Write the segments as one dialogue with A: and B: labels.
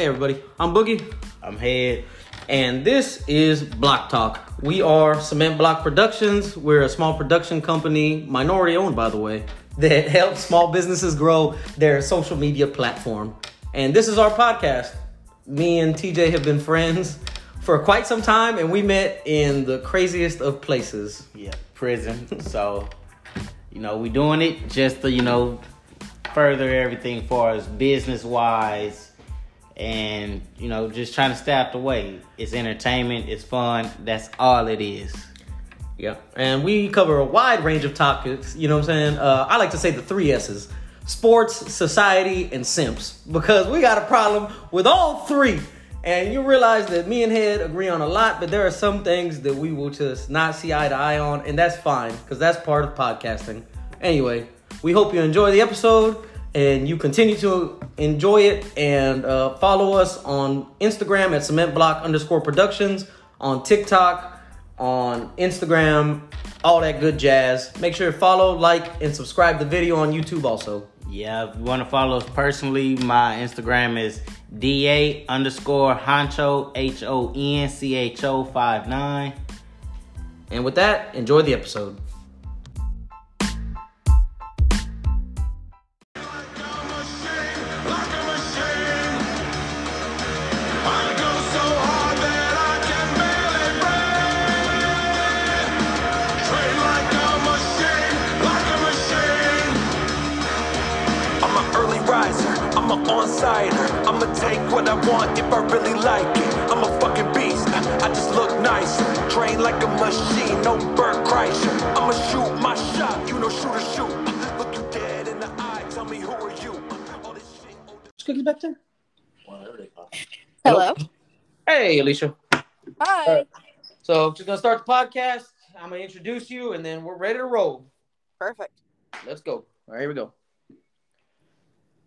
A: Hey everybody, I'm Boogie,
B: I'm head.
A: and this is Block Talk. We are Cement Block Productions. We're a small production company, minority owned by the way, that helps small businesses grow their social media platform. And this is our podcast. Me and TJ have been friends for quite some time, and we met in the craziest of places.
B: Yeah, prison. so, you know, we doing it just to, you know, further everything for us business wise and, you know, just trying to stay out the way. It's entertainment, it's fun. That's all it is.
A: Yeah, and we cover a wide range of topics. You know what I'm saying? Uh, I like to say the three S's: sports, society, and simps, because we got a problem with all three. And you realize that me and Head agree on a lot, but there are some things that we will just not see eye to eye on, and that's fine because that's part of podcasting. Anyway, we hope you enjoy the episode and you continue to enjoy it and uh, follow us on Instagram at Cement Block underscore Productions, on TikTok, on Instagram, all that good jazz. Make sure to follow, like, and subscribe the video on YouTube also.
B: Yeah, if you want to follow us personally, my Instagram is DA underscore honcho, H O N C H O 59.
A: And with that, enjoy the episode.
C: On-sider. I'ma take what I want if I really like it. I'm a fucking beast, I just look nicer. Train like a machine, no Bert Kreischer. I'ma shoot my shot, you know shoot or shoot. Look you dead in the eye, tell me who are you? All this shit.
A: Cookies back there?
D: Hello.
A: Hey, Alicia.
D: Hi.
A: So, just gonna start the podcast. I'm gonna introduce you, and then we're ready to roll.
D: Perfect.
A: Let's go. All right, here we go.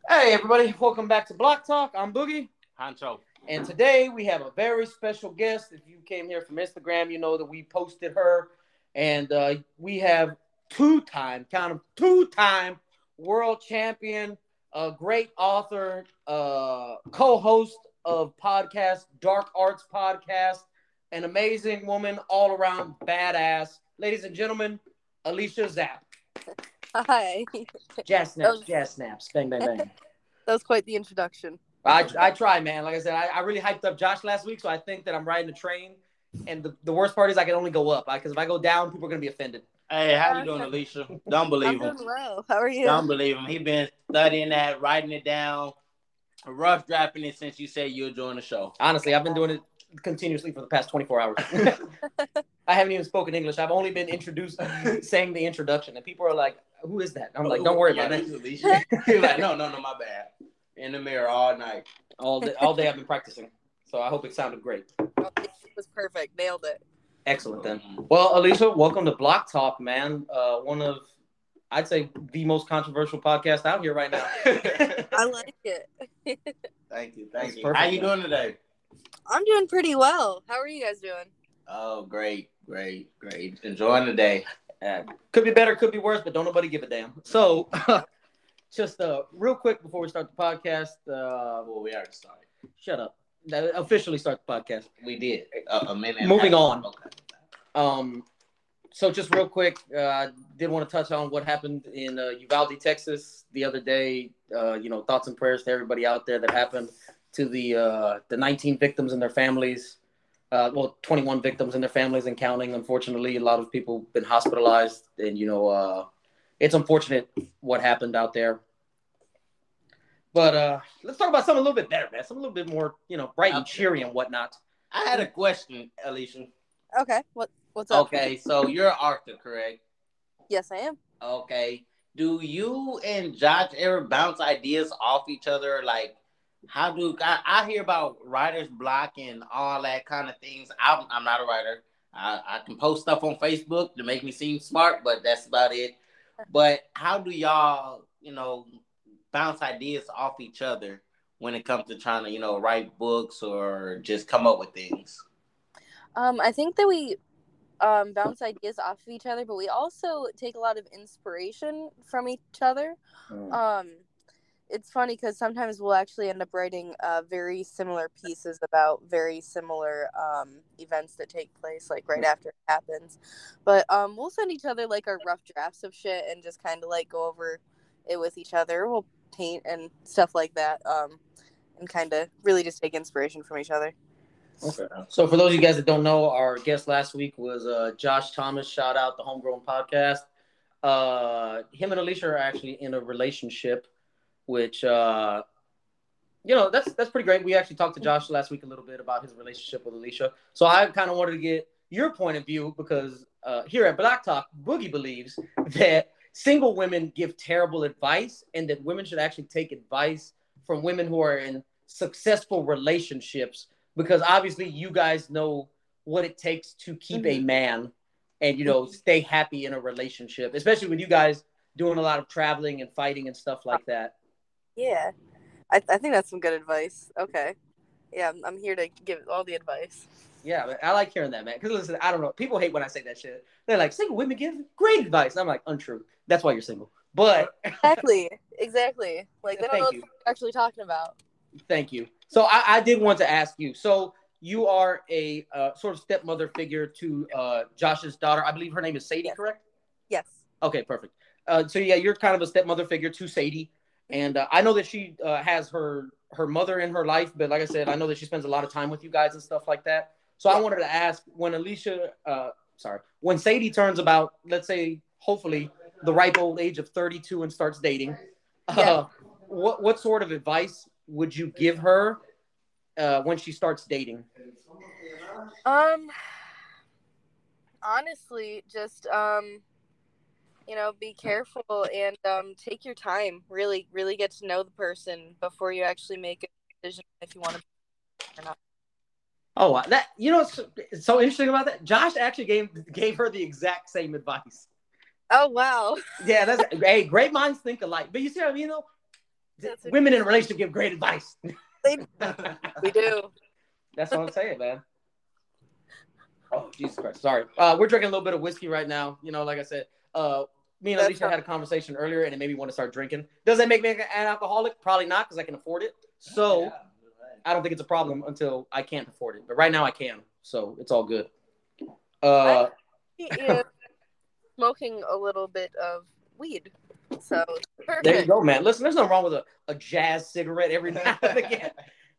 A: Hey, everybody. Welcome back to Block Talk. I'm Boogie.
B: Honcho.
A: And today we have a very special guest. If you came here from Instagram, you know that we posted her. And uh, we have two time, count them, two time world champion, a great author, uh, co host of podcast, Dark Arts Podcast, an amazing woman, all around badass. Ladies and gentlemen, Alicia Zapp.
D: Hi.
A: Jazz snaps,
D: Oh.
A: jazz snaps, bang, bang, bang.
D: That was quite the introduction.
A: I, I try, man. Like I said, I, I really hyped up Josh last week, so I think that I'm riding a train. And the, the worst part is I can only go up because if I go down, people are gonna be offended.
B: Hey, how you uh, doing, Alicia? Don't
D: I'm
B: believe
D: doing
B: him.
D: well. How are you?
B: Don't believe him. He been studying that, writing it down, rough drafting it since you said you'll join the show.
A: Honestly, I've been doing it continuously for the past 24 hours. I haven't even spoken English. I've only been introduced, saying the introduction, and people are like, "Who is that?" I'm like, "Don't worry
B: yeah,
A: about it."
B: that's Alicia. You're like, no, no, no, my bad. In the mirror all night.
A: All day, all day I've been practicing, so I hope it sounded great.
D: Oh, it was perfect. Nailed it.
A: Excellent then. Well, Alicia, welcome to Block Talk, man. Uh, one of, I'd say, the most controversial podcast out here right now.
D: I like it.
B: thank you,
A: That's
B: thank you.
A: perfect,
B: How you
A: man.
B: doing today?
D: I'm doing pretty well. How are you guys doing?
B: Oh, great, great, great. Enjoying the day.
A: Uh, could be better, could be worse, but don't nobody give a damn. So, just uh, real quick before we start the podcast, uh,
B: Well, we already started.
A: shut up. Uh, Officially start the podcast.
B: We did a, a minute.
A: Moving on.
B: Okay.
A: Um, so just real quick, uh, I did want to touch on what happened in uh, Uvalde, Texas, the other day. Uh, you know, thoughts and prayers to everybody out there that happened to the uh, the 19 victims and their families. Uh, well, 21 victims and their families and counting. Unfortunately, a lot of people been hospitalized, and you know, uh, it's unfortunate what happened out there. But uh, let's talk about something a little bit better, man. Something a little bit more, you know, bright and cheery and whatnot.
B: I had a question, Alicia.
D: Okay. What What's up?
B: Okay, so you're Arthur, correct?
D: Yes, I am.
B: Okay. Do you and Josh ever bounce ideas off each other? Like, how do I, I hear about writer's block and all that kind of things? I'm, I'm not a writer. I, I can post stuff on Facebook to make me seem smart, but that's about it. But how do y'all, you know, bounce ideas off each other when it comes to trying to, you know, write books or just come up with things?
D: Um, I think that we um, bounce ideas off of each other, but we also take a lot of inspiration from each other. Um, it's funny because sometimes we'll actually end up writing uh, very similar pieces about very similar um, events that take place like right after it happens but um, we'll send each other like our rough drafts of shit and just kind of like go over it with each other we'll paint and stuff like that um, and kind of really just take inspiration from each other
A: Okay. So for those of you guys that don't know, our guest last week was uh, Josh Thomas. Shout out the Homegrown Podcast. Uh, him and Alicia are actually in a relationship, which uh, you know that's that's pretty great. We actually talked to Josh last week a little bit about his relationship with Alicia. So I kind of wanted to get your point of view because uh, here at Block Talk, Boogie believes that single women give terrible advice, and that women should actually take advice from women who are in successful relationships because obviously you guys know what it takes to keep a man and you know stay happy in a relationship especially with you guys doing a lot of traveling and fighting and stuff like that
D: yeah. I, I think that's some good advice. Okay. Yeah I'm, I'm here to give all the advice.
A: Yeah i like hearing that man. Because listen i don't know. People hate when i say that shit. They're like single women give great advice. And i'm like untrue. That's why you're single. But
D: exactly. Exactly. Like they don't know
A: you.
D: what they're actually talking about.
A: Thank you. So I, I did want to ask you. So you are a uh, sort of stepmother figure to uh, Josh's daughter. I believe her name is Sadie,
D: Yes.
A: correct?
D: yes.
A: Okay, perfect. Uh, so yeah, you're kind of a stepmother figure to Sadie, and uh, I know that she uh, has her her mother in her life. But like I said, I know that she spends a lot of time with you guys and stuff like that. So I wanted to ask when Alicia, uh, sorry, when Sadie turns about, let's say, hopefully the ripe old age of 32 and starts dating, uh,
D: Yeah.
A: what what sort of advice would you give her uh, when she starts dating?
D: Um, honestly, just um, you know, be careful and um, take your time. Really, really get to know the person before you actually make a decision if you want to or not.
A: Oh, that you know, it's, it's so interesting about that. Josh actually gave gave her the exact same advice.
D: Oh wow,
A: Yeah, that's hey, great minds think alike. But you see what I mean, though.
D: That's
A: Women in a relationship give great advice.
D: They- we do.
A: That's what I'm saying, man. Oh, Jesus Christ. Sorry. Uh, we're drinking a little bit of whiskey right now. You know, like I said, uh, me and
D: That's
A: Alicia had a conversation earlier and it made me want to start drinking. Does that make me an alcoholic? Probably not because I can afford it. So I don't think it's a problem until I can't afford it. But right now I can. So it's all good. Uh,
D: Yeah, smoking a little bit of weed, so
A: there you go, man. Listen, there's nothing wrong with a, a jazz cigarette every now and again.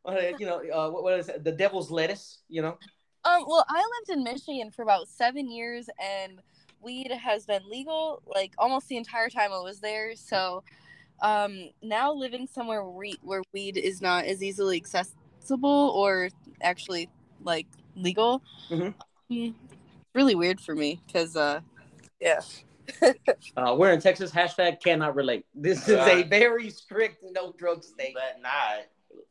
A: Uh, you know, uh, what, what is it? The devil's lettuce, you know?
D: Um, well, I lived in Michigan for about seven years, and weed has been legal like almost the entire time I was there. So, um, now living somewhere where, where weed is not as easily accessible or actually like legal,
A: Mhm.
D: mm, really weird for me because, uh, yeah,
A: Uh, we're in Texas. Hashtag cannot relate. This is a very strict no drug state.
B: But
A: not.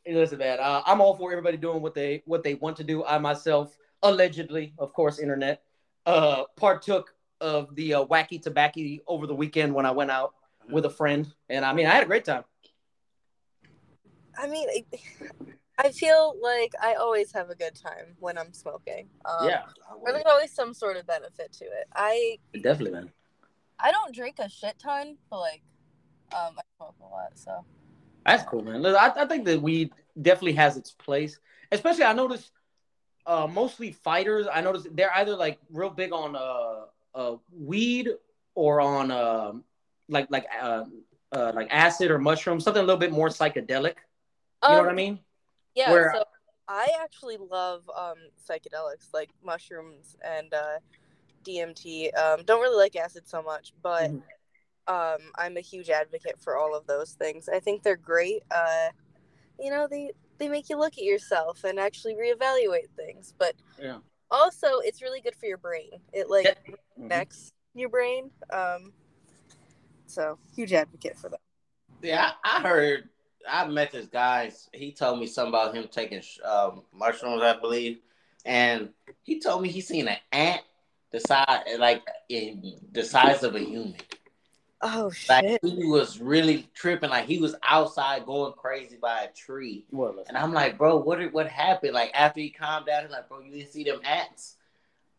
A: Listen, man, uh, I'm all for everybody doing what they what they want to do. I myself, allegedly, of course, internet, uh, partook of the uh, wacky tobacco over the weekend when I went out with a friend, and I mean, I had a great time.
D: I mean, I, I feel like I always have a good time when I'm smoking. Um,
A: yeah,
D: or there's always some sort of benefit to it. I
A: definitely, man.
D: I don't drink a shit ton, but like, um, I smoke a lot, so.
A: That's cool, man. I, I think that weed definitely has its place. Especially, I noticed uh, mostly fighters. I noticed they're either like real big on uh, uh, weed or on uh, like like uh, uh, like acid or mushrooms, something a little bit more psychedelic. You know what I
D: Um,
A: mean?
D: Yeah,
A: Where-
D: so I actually love um psychedelics like mushrooms and uh DMT. Um don't really like acid so much, but
A: Mhm.
D: um I'm a huge advocate for all of those things. I think they're great. Uh you know, they they make you look at yourself and actually reevaluate things, but
A: Yeah.
D: Also it's really good for your brain. It like
A: Yeah. Mhm.
D: connects your brain. Um so huge advocate for that.
B: yeah, I, I heard. I met this guy. He told me something about him taking um, mushrooms, I believe, and he told me he seen an ant the size, like in the size of a human.
D: Oh
B: Like
D: shit.
B: he was really tripping. Like he was outside going crazy by a tree.
A: Well.
B: And I'm like, bro, what what happened? Like after he calmed down, he's like, bro, you didn't see them ants?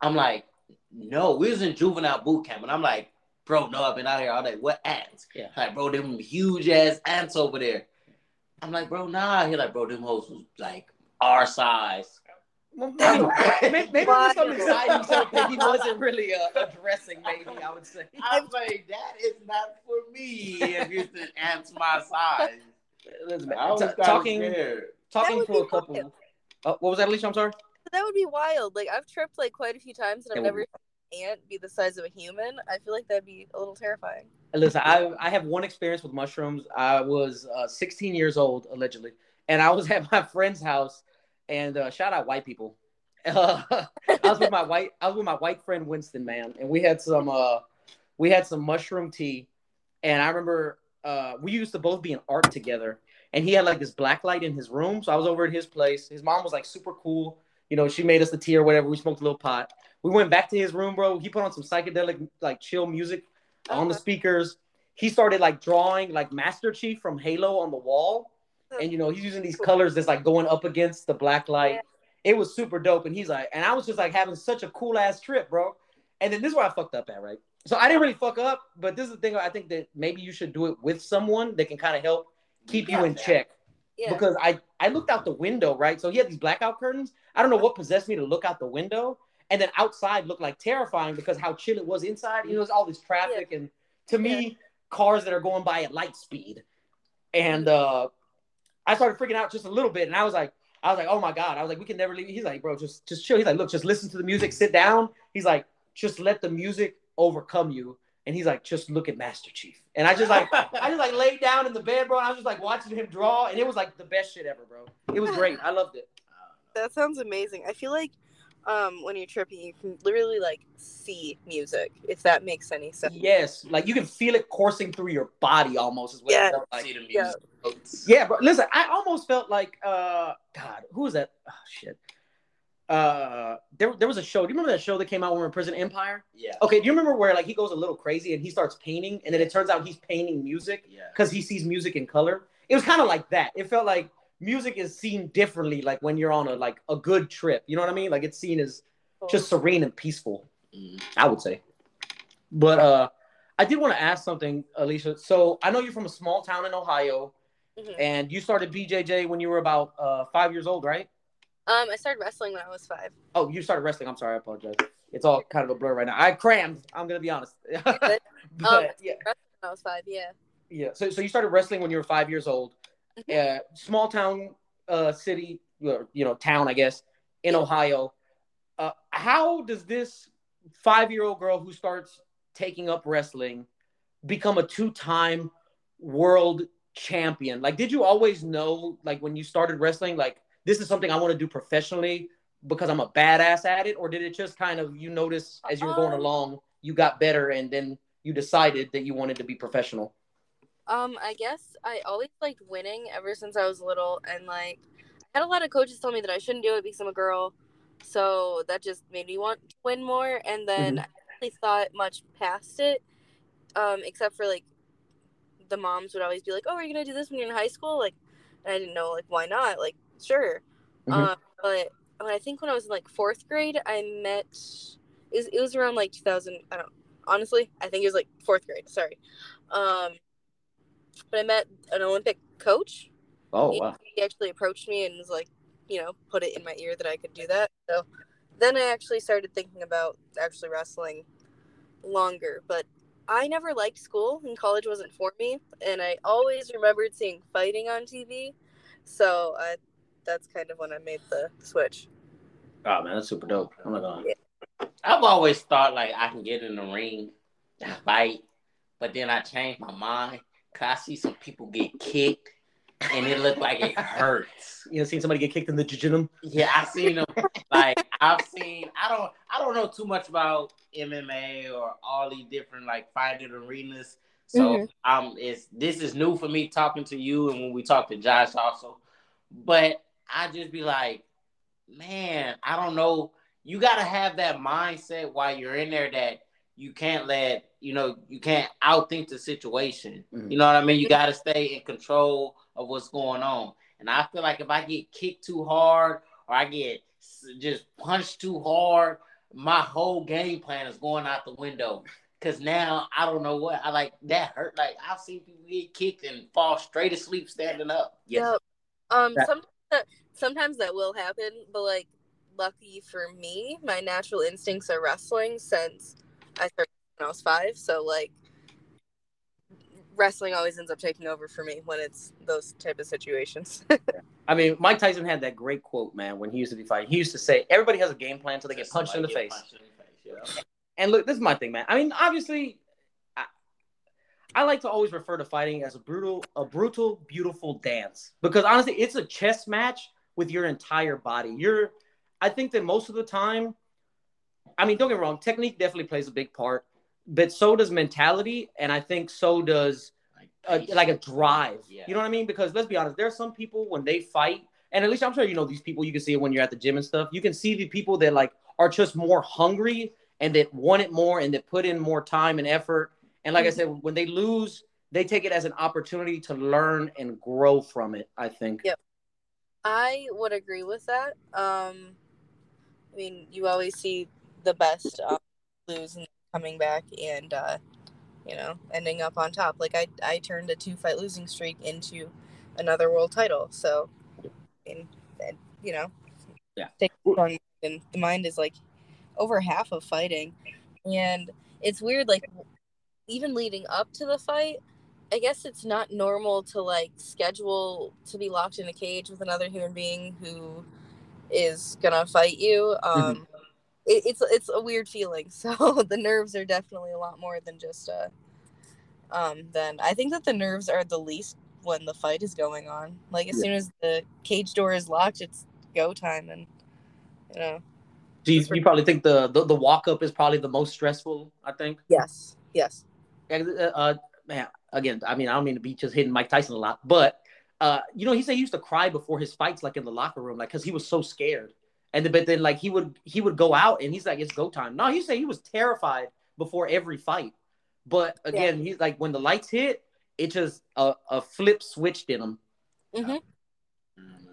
B: I'm like, no, we was in juvenile boot camp, and I'm like, bro, no, I've been out here all day. What ants?
A: Yeah.
B: Like, bro, them huge ass ants over there. I'm like, bro, nah. He like, bro, them hoes was like our size.
A: Well, maybe, maybe, maybe it was something exciting, so that he wasn't really uh, addressing. Maybe I would say.
B: I'm like, that is not for me. If you to answer my size,
A: Listen,
B: I was
A: t-
B: kinda
A: talking
B: scared.
A: talking to a couple.
D: wild.
A: Oh, what was that, Alicia? I'm sorry.
D: That would be wild. Like I've tripped like quite a few times, and
A: It
D: I've
A: would
D: never seen an ant be the size of a human. I feel like that'd be a little terrifying.
A: Listen, I I have one experience with mushrooms. I was uh, 16 years old allegedly, and I was at my friend's house. And uh, shout out white people. Uh, I was with my white I was with my white friend Winston, man, and we had some uh we had some mushroom tea, and I remember uh we used to both be in art together, and he had like this black light in his room, so I was over at his place. His mom was like super cool, you know. She made us the tea or whatever. We smoked a little pot. We went back to his room, bro. He put on some psychedelic like chill music on the
D: Uh-huh.
A: speakers. He started like drawing like Master Chief from Halo on the wall, and you know he's using these colors that's like going up against the black light. It was super dope, and he's like, and I was just like having such a cool ass trip, bro. And then this is where I fucked up at, right? So I didn't really fuck up, but this is the thing. I think that maybe you should do it with someone that can kind of help keep you in check.
D: Yeah.
A: Because I I looked out the window, right? So he had these blackout curtains. I don't know what possessed me to look out the window, and then outside looked like terrifying because how chill it was inside. You know, there's all this traffic, and to me, cars that are going by at light speed. And uh, I started freaking out just a little bit, and I was like, I was like, oh my god! I was like, we can never leave. He's like, bro, just just chill. He's like, look, just listen to the music, sit down. He's like, just let the music overcome you. And he's like, just look at Master Chief. And I just like, I just like laid down in the bed, bro. And I was just like watching him draw, and it was like the best shit ever, bro. It was great. I loved it.
D: That sounds amazing. I feel like um when you're tripping, you can literally like see music. If that makes any sense.
A: Yes, like you can feel it coursing through your body almost. Is what
D: Yeah.
A: like.
B: See the
D: Yeah.
B: Music notes.
A: Yeah, but listen, I almost felt like uh God, who was that? Oh shit. Uh there, there was a show. Do you remember that show that came out when we were in Prison Empire?
B: Yeah.
A: Okay, do you remember where like he goes a little crazy and he starts painting and then it turns out he's painting music
B: Yeah.
A: because he sees music in color? It was kind of like that. It felt like music is seen differently like when you're on a like a good trip. You know what I mean? Like it's seen as just serene and peaceful.
B: Mhm.
A: I would say. But uh I did want to ask something, Alicia. So I know you're from a small town in Ohio
D: Mhm.
A: and you started BJJ when you were about uh, five years old, right?
D: Um, I started wrestling when I was five.
A: Oh, you started wrestling. I'm sorry, I apologize. It's all kind of a blur right now. I crammed. I'm gonna be honest. but
D: Um,
A: yeah,
D: When I was five, yeah.
A: yeah. So, so you started wrestling when you were five years old.
D: Mm-hmm.
A: Uh, small town, uh, city, you know, town, I guess, in Ohio. Uh, how does this five-year-old girl who starts taking up wrestling become a two-time world champion? Like, did you always know, like, when you started wrestling, like, this is something I want to do professionally because I'm a badass at it, or did it just kind of you notice as you were going
D: Um,
A: along, you got better, and then you decided that you wanted to be professional?
D: Um, I guess I always liked winning ever since I was little, and like I had a lot of coaches tell me that I shouldn't do it because I'm a girl, so that just made me want to win more. And then
A: Mhm.
D: I really thought much past it, um, except for like the moms would always be like, "Oh, are you gonna do this when you're in high school?" Like, and I didn't know like why not. Like, sure.
A: Mhm.
D: Um, but when I think when I was in like fourth grade, I met. It was, it was around like 2000. I don't honestly. I think it was like fourth grade. Sorry. Um, but I met an Olympic coach.
A: Oh
D: He-
A: wow!
D: He actually approached me and was like, you know, put it in my ear that I could do that. So then I actually started thinking about actually wrestling longer. But I never liked school and college wasn't for me. And I always remembered seeing fighting on TV. So I, that's kind of when I made the switch.
A: Oh man, that's super dope. I'm not gonna.
B: I've always thought like I can get in the ring fight, but then I changed my mind because I see some people get kicked and it looked like it hurts.
A: You know, seen somebody get kicked in the jujitsu?
B: Yeah, I've seen them. Like I've seen. I don't. I don't know too much about MMA or all these different like fighting arenas. So
D: Mhm.
B: um, it's this is new for me talking to you, and when we talk to Josh also. But I just be like, man, I don't know. You got to have that mindset while you're in there that you can't let you know you can't outthink the situation.
A: Mhm.
B: You know what I mean? You got to stay in control of what's going on. And I feel like if I get kicked too hard or I get just punched too hard, my whole game plan is going out the window. Cause now I don't know what I like that hurt. Like I've seen people get kicked and fall straight asleep standing up.
D: Yep. Um.
A: That-
D: Sometimes that, sometimes that will happen, but like, lucky for me, my natural instincts are wrestling since I started when I was five. So like, wrestling always ends up taking over for me when it's those type of situations.
A: I mean, Mike Tyson had that great quote, man, when he used to be fighting. He used to say, "Everybody has a game plan until they get punched in the face."
B: get punched in the face, yeah.
A: And look, this is my thing, man. I mean, obviously, I, I like to always refer to fighting as a brutal, a brutal, beautiful dance because honestly, it's a chess match with your entire body. You're, I think that most of the time, I mean, don't get me wrong, technique definitely plays a big part, but so does mentality, and I think so does a, like a drive.
B: Yeah.
A: You know what I mean? Because let's be honest, there are some people when they fight, and at least I'm sure you know these people. You can see it when you're at the gym and stuff. You can see the people that like are just more hungry and that want it more and that put in more time and effort. And like I said, when they lose, they take it as an opportunity to learn and grow from it. I think.
D: Yep. I would agree with that. Um, I mean, you always see the best um, lose and coming back and uh, you know ending up on top. Like I, I turned a two fight losing streak into another world title. So, mean, and, you know,
A: Yeah.
D: take a strong mind, and the mind is like over half of fighting, and it's weird. Like even leading up to the fight, I guess it's not normal to like schedule to be locked in a cage with another human being who is gonna fight you. Um, it, it's it's a weird feeling. So the nerves are definitely a lot more than just a. um. Then I think that the nerves are the least when the fight is going on. Like as
A: Yeah.
D: soon as the cage door is locked, it's go time, and you know.
A: Do you, you probably think the, the the walk up is probably the most stressful? I think.
D: Yes. Yes.
A: Uh, uh, man, again, I mean, I don't mean to be just hitting Mike Tyson a lot, but uh, you know, he said he used to cry before his fights, like in the locker room, like because he was so scared. And then, but then, like he would he would go out and he's like, it's go time. No, he said he was terrified before every fight. But again, he's like, when the lights hit, it just a, a flip switched in him.
D: hmm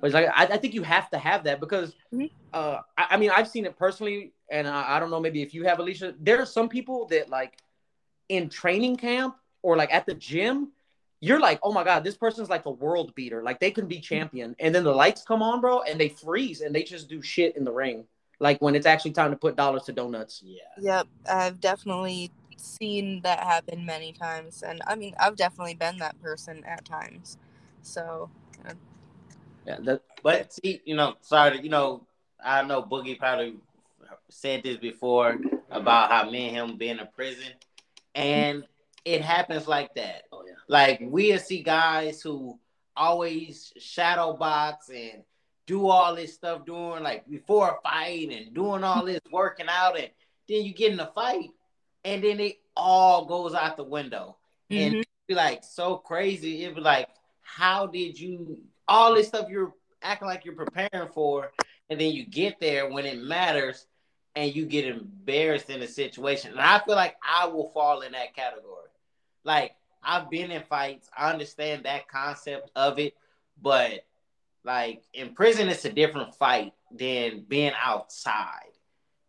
A: But it's like I, I think you have to have that because
D: Mhm.
A: uh, I, I mean I've seen it personally, and I, I don't know maybe if you have Alicia. There are some people that like in training camp or like at the gym, you're like, oh my god, this person's like a world beater, like they can be champion, and then the lights come on, bro, and they freeze and they just do shit in the ring, like when it's actually time to put dollars to donuts.
B: Yeah.
D: Yep, I've definitely seen that happen many times, and I mean, I've definitely been that person at times. So, uh,
A: Yeah, that,
B: But see, you know, sorry, you know, I know Boogie probably said this before about how me and him being in prison, and it happens like that. Like we'll see guys who always shadow box and do all this stuff doing like before a fight and doing all this working out, and then you get in a fight, and then it all goes out the window and
D: mhm.
B: be like so crazy. It was like, how did you all this stuff you're acting like you're preparing for, and then you get there when it matters, and you get embarrassed in a situation. And I feel like I will fall in that category. Like I've been in fights, I understand that concept of it, but like in prison, it's a different fight than being outside.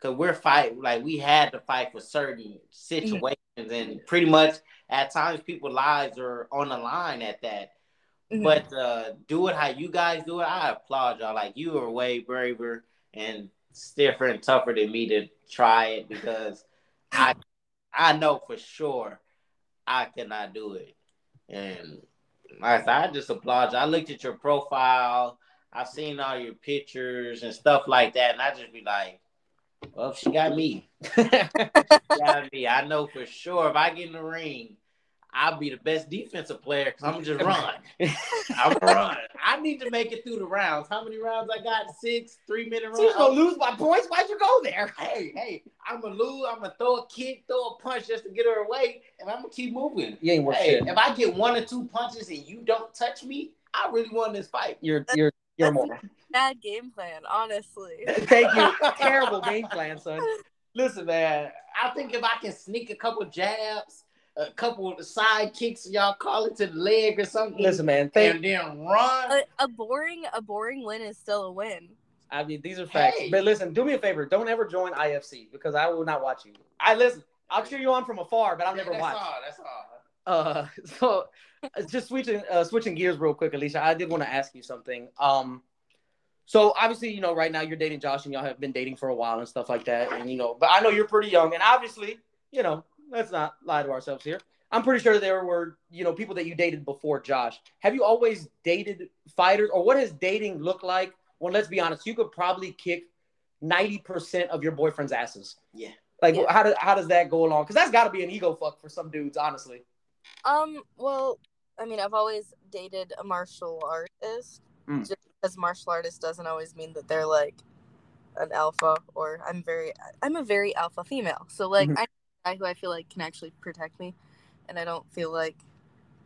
B: Cause we're fighting like we had to fight for certain situations, and pretty much at times people's lives are on the line at that.
D: Mhm.
B: But uh, do it how you guys do it. I applaud y'all. Like you are way braver and stiffer and tougher than me to try it because I I know for sure I cannot do it. And I said, I just applaud you. I looked at your profile. I've seen all your pictures and stuff like that, and I just be like, "Well, she got me. She got me. I know for sure if I get in the ring, I'll be the best defensive player because I'm just run. I'm run. I need to make it through the rounds. How many rounds I got? Six, three minute rounds.
A: She's gonna lose by points. Why'd you go there?
B: Hey, hey, I'm gonna lose. I'm gonna throw a kick, throw a punch just to get her away, and I'm gonna keep moving.
A: You ain't worth
B: Hey,
A: shit.
B: if I get one or two punches and you don't touch me, I really won this fight.
A: You're you're you're a moron.
D: bad game plan, honestly.
A: Thank you. Terrible game plan, son. Listen, man.
B: I think if I can sneak a couple jabs, a couple of the side kicks, y'all call it to the leg or something,
A: Listen, man. Thank.
B: and then run.
D: A, a boring, a boring win is still a win.
A: I mean, these are facts.
B: Hey.
A: But listen, do me a favor. Don't ever join IFC because I will not watch you. I listen. I'll cheer you on from afar, but I'll
B: Yeah,
A: never
B: that's
A: watch.
B: all. That's all.
A: Uh, so uh, just switching uh, switching gears real quick, Alicia. I did want to ask you something. Um, so obviously, you know, right now you're dating Josh, and y'all have been dating for a while and stuff like that. And you know, but I know you're pretty young, and obviously, you know, let's not lie to ourselves here. I'm pretty sure there were, you know, people that you dated before Josh. Have you always dated fighters, or what has dating looked like? Well, let's be honest, you could probably kick ninety percent of your boyfriend's asses.
B: Yeah.
A: Like,
D: Yeah.
A: how, do, how does that go along? Because that's got to be an ego fuck for some dudes, honestly.
D: Um, well, I mean, I've always dated a martial artist.
A: Mm.
D: Just because martial artist doesn't always mean that they're like an alpha or I'm very I'm a very alpha female. So like
A: Mhm.
D: I need a guy who I feel like can actually protect me and I don't feel like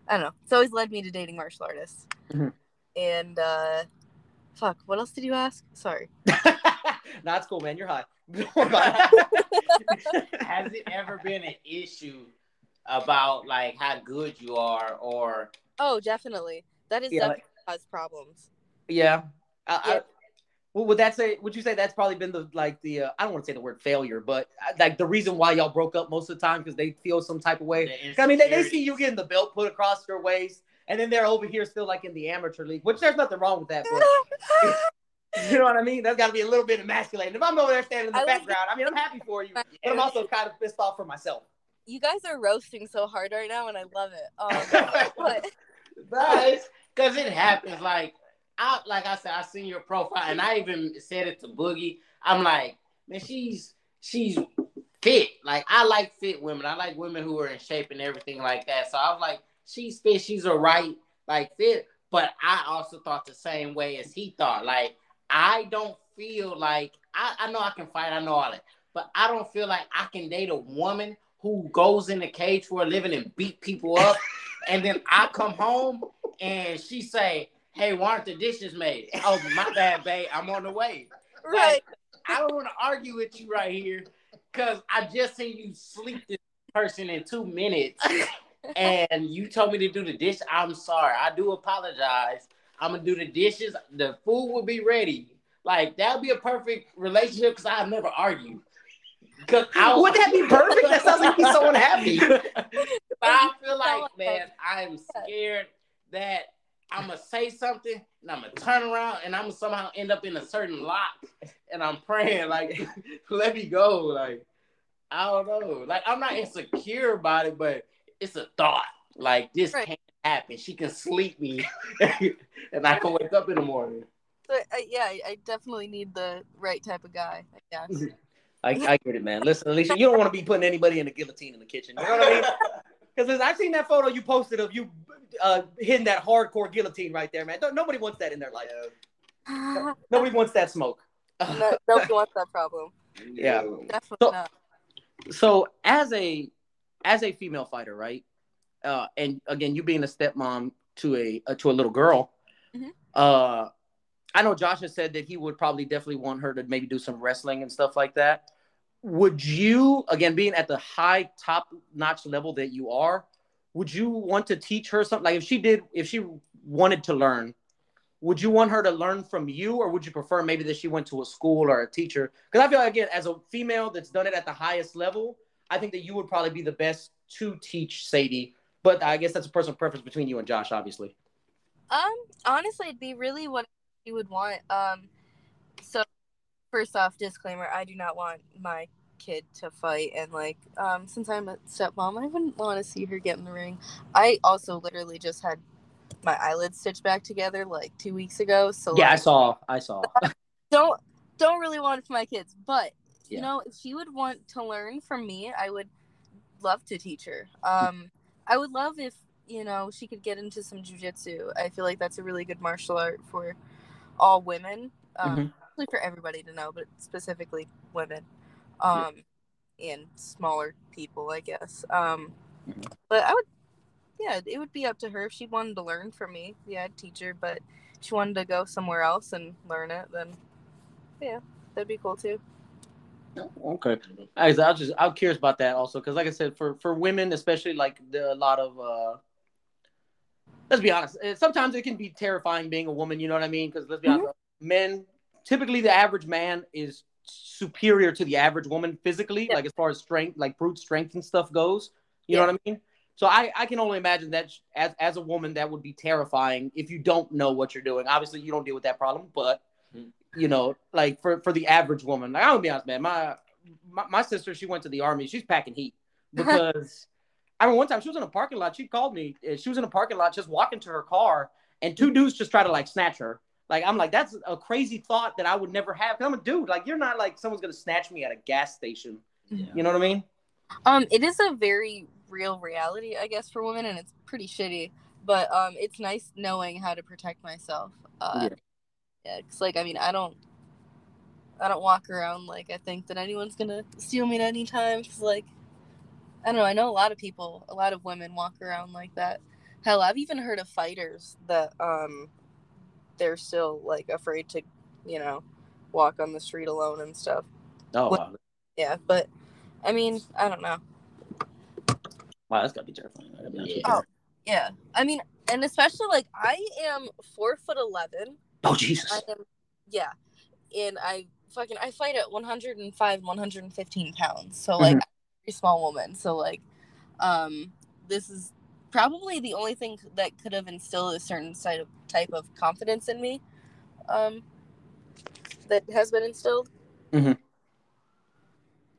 D: I don't know. It's always led me to dating martial artists.
A: Mhm.
D: And uh fuck, what else did you ask? Sorry.
A: nah, it's cool, man. You're high. Don't worry about it.
B: Has it ever been an issue about like how good you are, or
D: Oh, definitely. That is
A: Yeah,
D: definitely cause problems.
A: yeah. I, I,
D: Yeah.
A: Well, would that say? Would you say that's probably been the like the? Uh, I don't want to say the word failure, but uh, like the reason why y'all broke up most of the time because they feel some type of way.
B: the
A: I mean, they, they see you getting the belt put across your waist, and then they're over here still like in the amateur league, which there's nothing wrong with that. But you know what I mean? That's got to be a little bit emasculating. If I'm over there standing in the
D: I like-
A: background, I mean, I'm happy for you, but I'm also kind of pissed off for myself.
D: you guys are roasting so hard right now and I love it. Um but
B: Guys, because it happens. Like I, like I said, I seen your profile, and I even said it to Boogie. I'm like, man, she's she's fit. Like I like fit women. I like women who are in shape and everything like that. So I was like, she's fit. She's a right like fit. But I also thought the same way as he thought. Like I don't feel like I, I know I can fight. I know all that, but I don't feel like I can date a woman who goes in the cage for a living and beat people up, and then I come home and she say, "Hey, why aren't the dishes made?" Oh, my bad, babe. I'm on the way.
D: right.
B: I don't want to argue with you right here because I just seen you sleep this person in two minutes, and you told me to do the dish. I'm sorry. I do apologize. I'm gonna do the dishes. The food will be ready. Like that would be a perfect relationship because I never argue. Cause I
A: Would that be perfect? That sounds like he's so unhappy.
B: But I feel like,
D: like
B: man, I'm scared that I'm gonna say something and I'm gonna turn around and I'm gonna somehow end up in a certain lock, and I'm praying like, let me go. Like, I don't know. Like, I'm not insecure about it, but it's a thought. Like, this
D: Right.
B: can't happen. She can sleep me, and I can wake up in the morning.
D: But uh, yeah, I, I definitely need the right type of guy. I guess.
A: I, I get it, man. Listen, Alicia, you don't want to be putting anybody in a guillotine in the kitchen. You know what I mean? Because I've seen that photo you posted of you uh, hitting that hardcore guillotine right there, man. Don't, nobody wants that in their life.
D: no,
A: Nobody wants that smoke.
D: nobody wants that problem.
A: Yeah.
D: Definitely
A: So-
D: not.
A: so as a as a female fighter, right? Uh, and again, you being a stepmom to a uh, to a little girl,
D: Mhm.
A: uh, I know Josh has said that he would probably definitely want her to maybe do some wrestling and stuff like that. Would you, again, being at the high top notch level that you are, would you want to teach her something? Like if she did, if she wanted to learn, would you want her to learn from you, or would you prefer maybe that she went to a school or a teacher? Because I feel like again, as a female that's done it at the highest level, I think that you would probably be the best to teach Sadie. But I guess that's a personal preference between you and Josh, obviously.
D: Um, honestly, it'd be really what you would want. Um, so first off, disclaimer: I do not want my kid to fight, and like, um, since I'm a stepmom, I wouldn't want to see her get in the ring. I also literally just had my eyelids stitched back together like two weeks ago, so
A: Yeah, I saw. I saw.
D: don't don't really want it for my kids, but
A: Yeah.
D: you know, if she would want to learn from me, I would love to teach her. Um, I would love if you know she could get into some jujitsu. I feel like that's a really good martial art for all women, um,
A: Mhm.
D: Really for everybody to know, but specifically women, um, and smaller people, I guess. Um,
A: Mhm.
D: but I would, yeah, it would be up to her if she wanted to learn from me. Yeah, I'd teach her, but if she wanted to go somewhere else and learn it, then yeah, that'd be cool too.
A: Okay. I was, I was just I'm curious about that also because like I said for for women especially like the, a lot of uh let's be honest eh, sometimes it can be terrifying being a woman you know what I mean because let's be honest men typically the average man is superior to the average woman physically,
D: Yeah.
A: like as far as strength, like brute strength and stuff goes. You
D: Yeah.
A: know what I mean? So I, I can only imagine that as as a woman that would be terrifying if you don't know what you're doing. Obviously, you don't deal with that problem, but
B: Mhm.
A: you know, like for for the average woman, like I'm gonna be honest, man. My my, my sister, she went to the army. She's packing heat because I remember one time she was in a parking lot. She called me. She was in a parking lot, just walking to her car, and two dudes just try to like snatch her. Like I'm like, that's a crazy thought that I would never have. 'Cause I'm a dude. Like you're not like someone's gonna snatch me at a gas station.
B: Yeah.
A: You know what I mean?
D: Um, it is a very real reality, I guess, for women, and it's pretty shitty. But um, it's nice knowing how to protect myself. Uh,
A: Yeah.
D: yeah, cause like I mean, I don't, I don't walk around like I think that anyone's gonna steal me at any time. Cause like, I don't know. I know a lot of people, a lot of women walk around like that. Hell, I've even heard of fighters that um, they're still like afraid to, you know, walk on the street alone and stuff.
A: Oh wow,
D: Yeah, but I mean, I don't know.
A: wow, that's gotta be terrifying. Be you.
D: Oh. Yeah, I mean, and especially like I am four foot eleven.
A: Oh Jesus.
D: I am, yeah, and I fucking I fight at one hundred and five, one hundred and fifteen pounds. So like, I'm a very small woman. So like, um, this is probably the only thing that could have instilled a certain side of type of confidence in me, um, that has been instilled.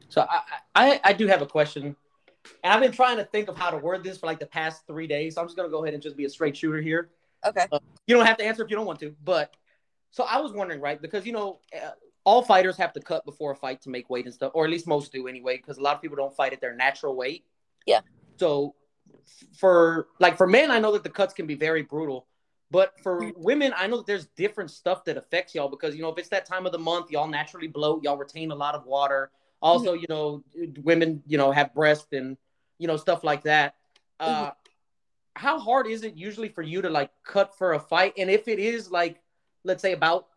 A: So I, I I do have a question, and I've been trying to think of how to word this for like the past three days. So I'm just gonna go ahead and just be a straight shooter here.
D: Okay.
A: You don't have to answer if you don't want to, but so I was wondering, right? Because you know, uh, all fighters have to cut before a fight to make weight and stuff, or at least most do anyway. Because a lot of people don't fight at their natural weight.
D: Yeah.
A: So for like for men, I know that the cuts can be very brutal. But for women, I know that there's different stuff that affects y'all because you know if it's that time of the month, y'all naturally bloat, y'all retain a lot of water. Also,
D: Mm-hmm.
A: you know, women, you know, have breasts and you know stuff like that.
D: Mm-hmm.
A: Uh, how hard is it usually for you to like cut for a fight? And if it is like, let's say about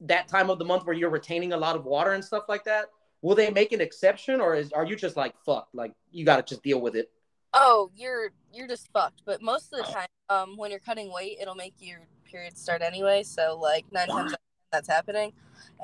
A: that time of the month where you're retaining a lot of water and stuff like that, will they make an exception, or is are you just like fuck, like you got to just deal with it?
D: Oh, you're you're just fucked. But most of the time, um, when you're cutting weight, it'll make your period start anyway. So like nine times out of 10, that's happening,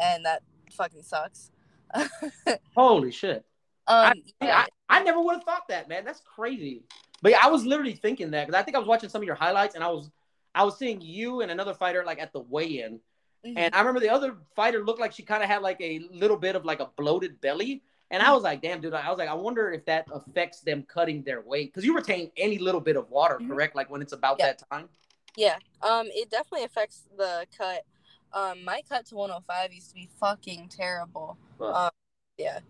D: and that fucking sucks. um,
A: Holy shit! I,
D: yeah,
A: I, I never would have thought that, man. That's crazy. But yeah, I was literally thinking that because I think I was watching some of your highlights and I was I was seeing you and another fighter like at the weigh-in,
D: mhm.
A: and I remember the other fighter looked like she kind of had like a little bit of like a bloated belly, and I was like, damn, dude. I was like, I wonder if that affects them cutting their weight because you retain any little bit of water,
D: Mhm.
A: correct? Like when it's about
D: Yeah.
A: that time.
D: yeah. Um, it definitely affects the cut. Um, my cut to 105 used to be fucking terrible. Um, yeah.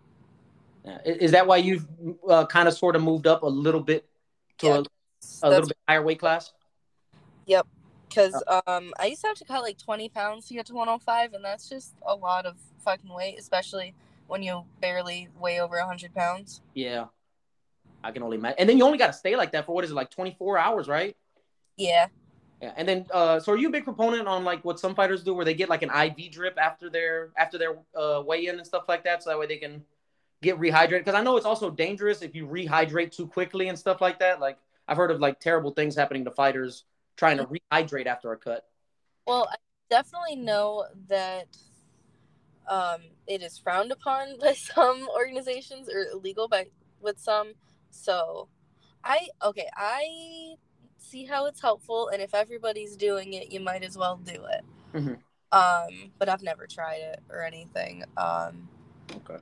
A: yeah. Is is that why you've uh, kind of sort of moved up a little bit to
D: Yeah,
A: a, a little bit higher weight class? Yep.
D: Because um, I used to have to cut like 20 pounds to get to 105, and that's just a lot of fucking weight, especially when you barely weigh over 100 pounds.
A: Yeah. I can only imagine. And then you only got to stay like that for what is it, like 24 hours, right?
D: Yeah.
A: Yeah. And then, uh, so are you a big proponent on like what some fighters do where they get like an IV drip after their, after their uh, weigh in and stuff like that? So that way they can get rehydrated. Cause I know it's also dangerous if you rehydrate too quickly and stuff like that. Like I've heard of like terrible things happening to fighters trying to rehydrate after a cut.
D: Well, I definitely know that um, it is frowned upon by some organizations or illegal by with some. So, I okay, I see how it's helpful, and if everybody's doing it, you might as well do it.
A: Mhm.
D: Um, but I've never tried it or anything. Um,
A: Okay.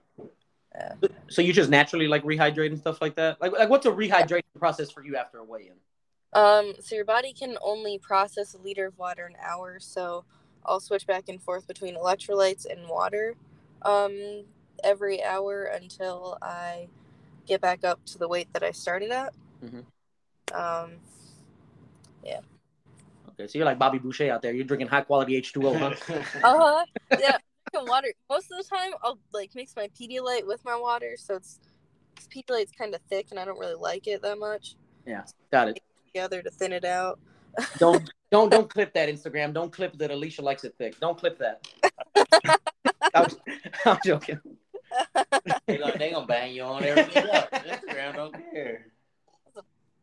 D: Yeah.
A: So you just naturally like rehydrate and stuff like that? Like, like what's a rehydration process for you after a weigh in?
D: Um, so your body can only process a liter of water an hour. So I'll switch back and forth between electrolytes and water um, every hour until I get back up to the weight that I started at.
A: Mhm.
D: Um, yeah.
A: Okay. So you're like Bobby Boucher out there. You're drinking high quality H2O, huh?
D: uh huh. Yeah. drinking water. Most of the time, I'll like mix my Pedialyte with my water, so it's Pedialyte's kind of thick, and I don't really like it that much.
A: Yeah got it.
D: Together to thin it out.
A: Don't don't don't clip that Instagram. Don't clip that Alicia likes it thick. Don't clip that. I'm, I'm joking.
B: They gonna, they gonna bang you on everything else. Instagram don't care.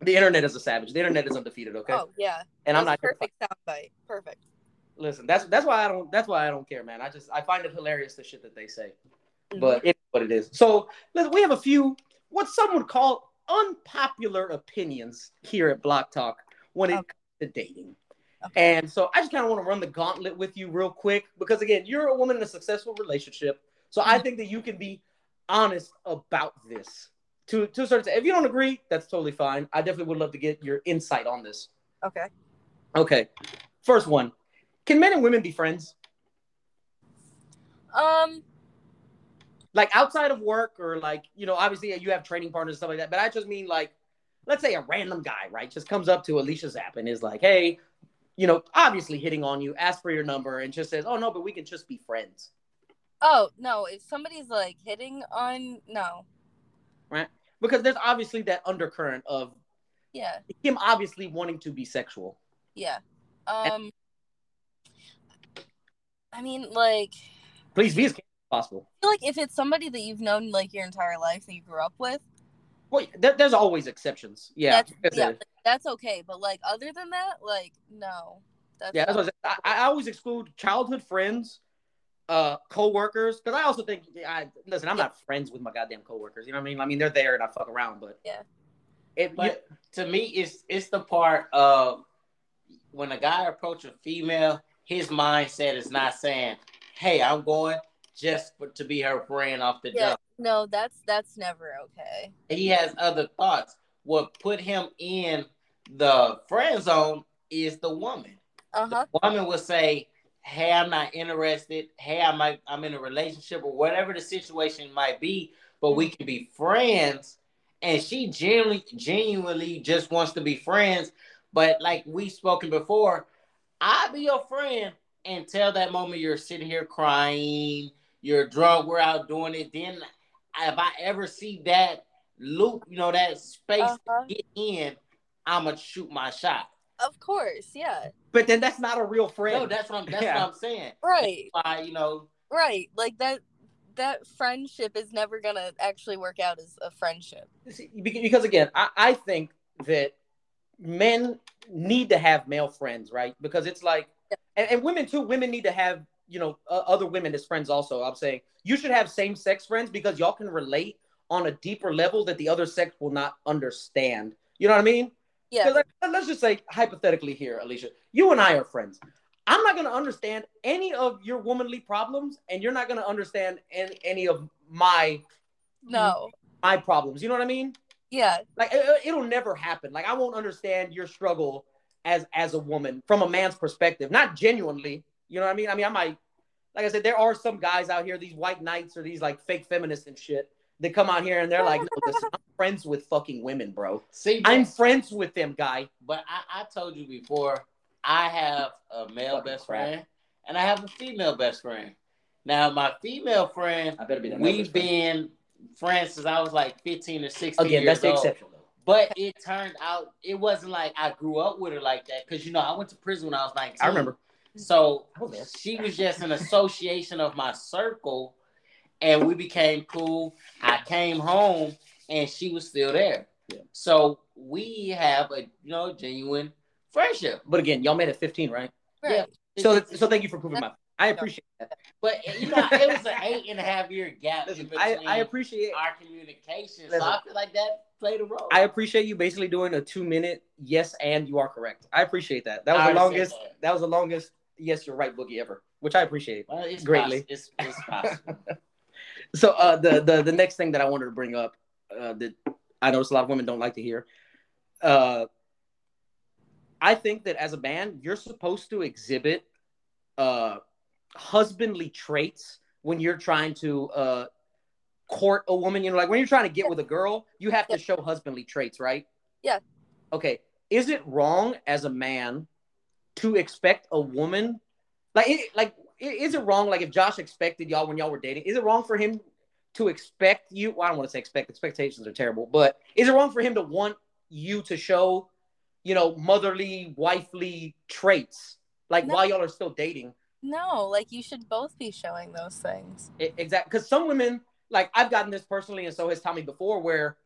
A: The internet is a savage. The internet is undefeated. Okay.
D: Oh yeah.
A: and I'm
D: That's
A: not
D: a perfect soundbite. Perfect.
A: Listen, that's that's why I don't that's why I don't care, man. I just I find it hilarious the shit that they say. Mm-hmm. but it's what it is. So listen, we have a few what some would call unpopular opinions here at Block Talk when it
D: Okay.
A: comes to dating.
D: Okay.
A: And so I just kind of want to run the gauntlet with you real quick because again, you're a woman in a successful relationship. So I think that you can be honest about this. To to a certain extent. If you don't agree, that's totally fine. I definitely would love to get your insight on this.
D: Okay.
A: Okay. First one. Can men and women be friends?
D: Um.
A: Like outside of work or like, you know, obviously you have training partners and stuff like that. But I just mean like, let's say a random guy, right? Just comes up to Alicia Zapp and is like, hey, you know, obviously hitting on you, ask for your number, and just says, Oh no, but we can just be friends.
D: Oh no! If somebody's like hitting on no, right?
A: Because there's obviously that undercurrent of
D: yeah,
A: him obviously wanting to be sexual.
D: yeah. Um. I mean, like,
A: Please be as possible.
D: I feel like if it's somebody that you've known like your entire life that you grew up with,
A: Well, there, there's always exceptions. Yeah.
D: yeah. That's okay. But like, other than that, like, no. That's
A: Yeah, that's what I. I, I always exclude childhood friends, uh, coworkers, because I also think I listen. I'm not friends with my goddamn coworkers. You know what I mean? I mean, they're there and I fuck around, but
D: Yeah.
A: If you,
B: But to me, it's it's the part of when a guy approaches a female, his mindset is not saying, "Hey, I'm going just for, to be her friend off the
D: yeah.
B: jump."
D: No, that's that's never okay.
B: He has other thoughts. What put him in the friend zone is the woman.
D: Uh huh.
B: woman will say, "Hey, I'm not interested. Hey, I might I'm in a relationship or whatever the situation might be, but we can be friends." And she genuinely genuinely just wants to be friends. But like we've spoken before, I'll be your friend until that moment you're sitting here crying, you're drunk, we're out doing it. Then if I ever see that loop, you know, that space
D: Uh-huh.
B: get in, I'ma shoot my shot.
D: Of course, yeah.
A: but then that's not a real friend.
B: No, that's what I'm that's
A: Yeah.
B: what I'm saying.
D: Right.
B: Why, you know,
D: Right. Like that that friendship is never gonna actually work out as a friendship.
A: See, because again, I, I think that men need to have male friends, right? Because it's like, and, and women too. Women need to have you know uh, other women as friends. Also, I'm saying you should have same sex friends because y'all can relate on a deeper level that the other sex will not understand. You know what I mean?
D: Yeah.
A: like, let's just say hypothetically here, Alicia, you and I are friends. I'm not going to understand any of your womanly problems, and you're not going to understand any, any of my
D: No.
A: my problems. You know what I mean?
D: Yeah.
A: Like it, it'll never happen. Like I won't understand your struggle as as a woman from a man's perspective, not genuinely. You know what I mean? I mean, I might, like I said, there are some guys out here, these white knights or these like fake feminists and shit, that come out here and they're like, no, listen, I'm friends with fucking women, bro.
B: see,
A: I'm friends with them, guy.
B: but I, I told you before, I have a male
A: Fucking
B: best
A: crap.
B: friend and I have a female best friend. Now, my female friend,
A: I better be
B: we've been friends since I was like 15 or 16
A: again.
B: years
A: That's the
B: old.
A: exception.
B: But it turned out it wasn't like I grew up with her like that because you know I went to prison when I was 19.
A: I remember.
B: So
A: oh, I
B: she was just an association of my circle, and we became cool. I came home, and she was still there.
A: Yeah.
B: So we have a you know genuine friendship.
A: But again, y'all made it 15, right?
D: Right.
A: So so thank you for proving my. I appreciate that.
B: but you know it was an eight and a half year gap
A: Listen,
B: in
A: I,
B: between
A: I appreciate
B: our communication.
A: Listen.
B: so I feel like that played a role.
A: I appreciate you basically doing a two minute yes and you are correct. I appreciate that. That was
B: I
A: the longest.
B: that.
A: That was the longest yes you're right boogie ever, which I appreciate.
B: Well, it's
A: greatly.
B: poss- it's, it's possible.
A: So uh, the the the next thing that I wanted to bring up uh, that I notice a lot of women don't like to hear. Uh, I think that as a man, you're supposed to exhibit uh, husbandly traits when you're trying to uh, court a woman. You know, like when you're trying to get with a girl, you have to show husbandly traits, right?
D: Yeah.
A: Okay. Is it wrong as a man to expect a woman like it, like is it wrong like if Josh expected y'all when y'all were dating? Is it wrong for him to expect you? Well, I don't want to say expect. Expectations are terrible, but is it wrong for him to want you to show, you know, motherly, wifely traits like
D: No.
A: while y'all are still dating?
D: No, like you should both be showing those things.
A: Exactly, because some women, like I've gotten this personally, and so has Tommy before, where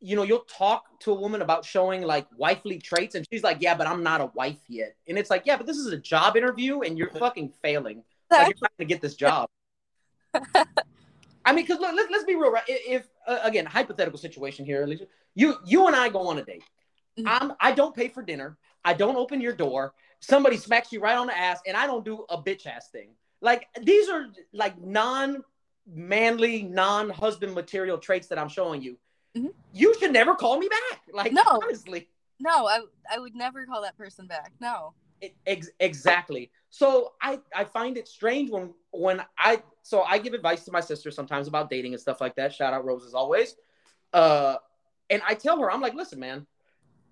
A: you know you'll talk to a woman about showing like wifely traits, and she's like, "Yeah, but I'm not a wife yet," and it's like, "Yeah, but this is a job interview, and you're fucking failing. Like you're trying to get this job." I mean, because look, let's, let's be real, right? If, if uh, again, hypothetical situation here, Alicia, you you and I go on a date.
D: Mhm.
A: I'm I don't pay for dinner. I don't open your door. Somebody smacks you right on the ass, and I don't do a bitch ass thing. Like these are like non manly, non husband material traits that I'm showing you.
D: Mhm.
A: You should never call me back. Like
D: No.
A: honestly.
D: No, I I would never call that person back. No.
A: It- ex- exactly. So I I find it strange when when I so I give advice to my sister sometimes about dating and stuff like that. Shout out Rose as always. Uh, and I tell her I'm like, listen, man,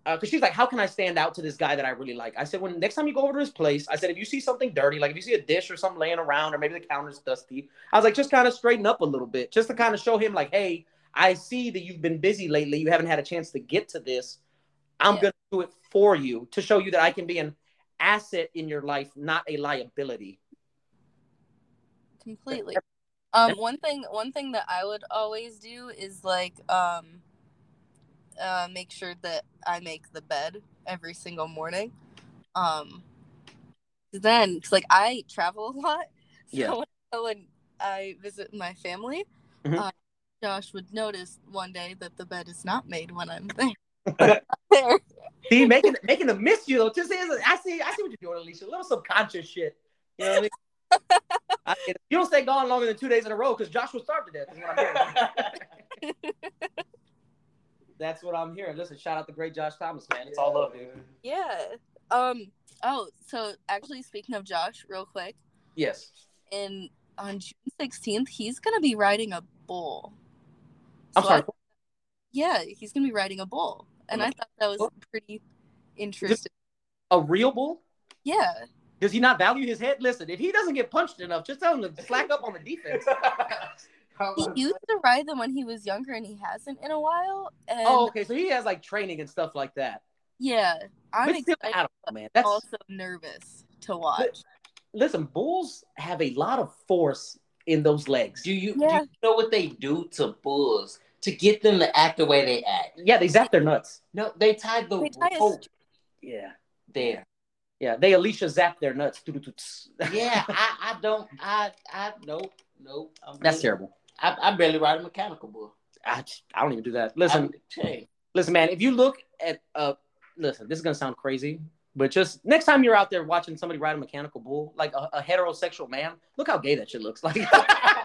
A: because she's like, how can I stand out to this guy that I really like? I said, when next time you go over to his place, I said, if you see something dirty, like if you see a dish or something laying around, or maybe the counter's dusty, I was like, just kind of straighten up a little bit, just to kind of show him like, hey, I see that you've been busy lately. You haven't had a chance to get to this. I'm
D: Yeah.
A: gonna do it for you to show you that I can be an asset in your life, not a liability.
D: completely um one thing one thing that i would always do is like um uh make sure that i make the bed every single morning um then cause like i travel a lot so
A: Yeah.
D: when, i visit my family
A: Mhm.
D: uh, josh would notice one day that the bed is not made when i'm there there
A: See, making making them miss you though. Just is I see I see what you're doing, Alicia. A little subconscious shit. You know what I mean? I, you don't stay gone longer than two days in a row because Josh will starve to death. Is what I'm hearing. That's what I'm hearing. Listen, shout out the great Josh Thomas, man. It's all love, dude.
D: yeah um oh so actually speaking of josh real quick
A: Yes.
D: And on June 16th, he's gonna be riding a bull.
A: I'm
D: So
A: sorry.
D: I- yeah, he's gonna be riding a bull, and I thought that was
A: Oh.
D: pretty interesting.
A: A real bull?
D: Yeah,
A: Does he not value his head? Listen, if he doesn't get punched enough, just tell him to slack up on the defense.
D: he used to ride them when he was younger, and he hasn't in a while. And
A: Oh, okay. So he has like training and stuff like that.
D: yeah, I'm
A: But still,
D: excited,
A: I don't know, man. That's
D: also nervous to watch.
A: listen. Bulls have a lot of force in those legs.
B: Do you, do you know what they do to bulls to get them to act the way they act?
A: Yeah, they zap their nuts.
B: No, they tied the
D: They tie a
B: rope
A: Yeah.
B: there.
A: Yeah, they Alicia zap their nuts.
B: Yeah, I, I don't, I, I, nope, nope. I'm
A: That's
B: really-
A: terrible.
B: I, I barely ride a mechanical bull.
A: I, just- I don't even do that. Listen,
B: I,
A: listen, man. If you look at uh, listen, this is gonna sound crazy, but just next time you're out there watching somebody ride a mechanical bull, like a, a heterosexual man, look how gay that shit looks. Like, listen,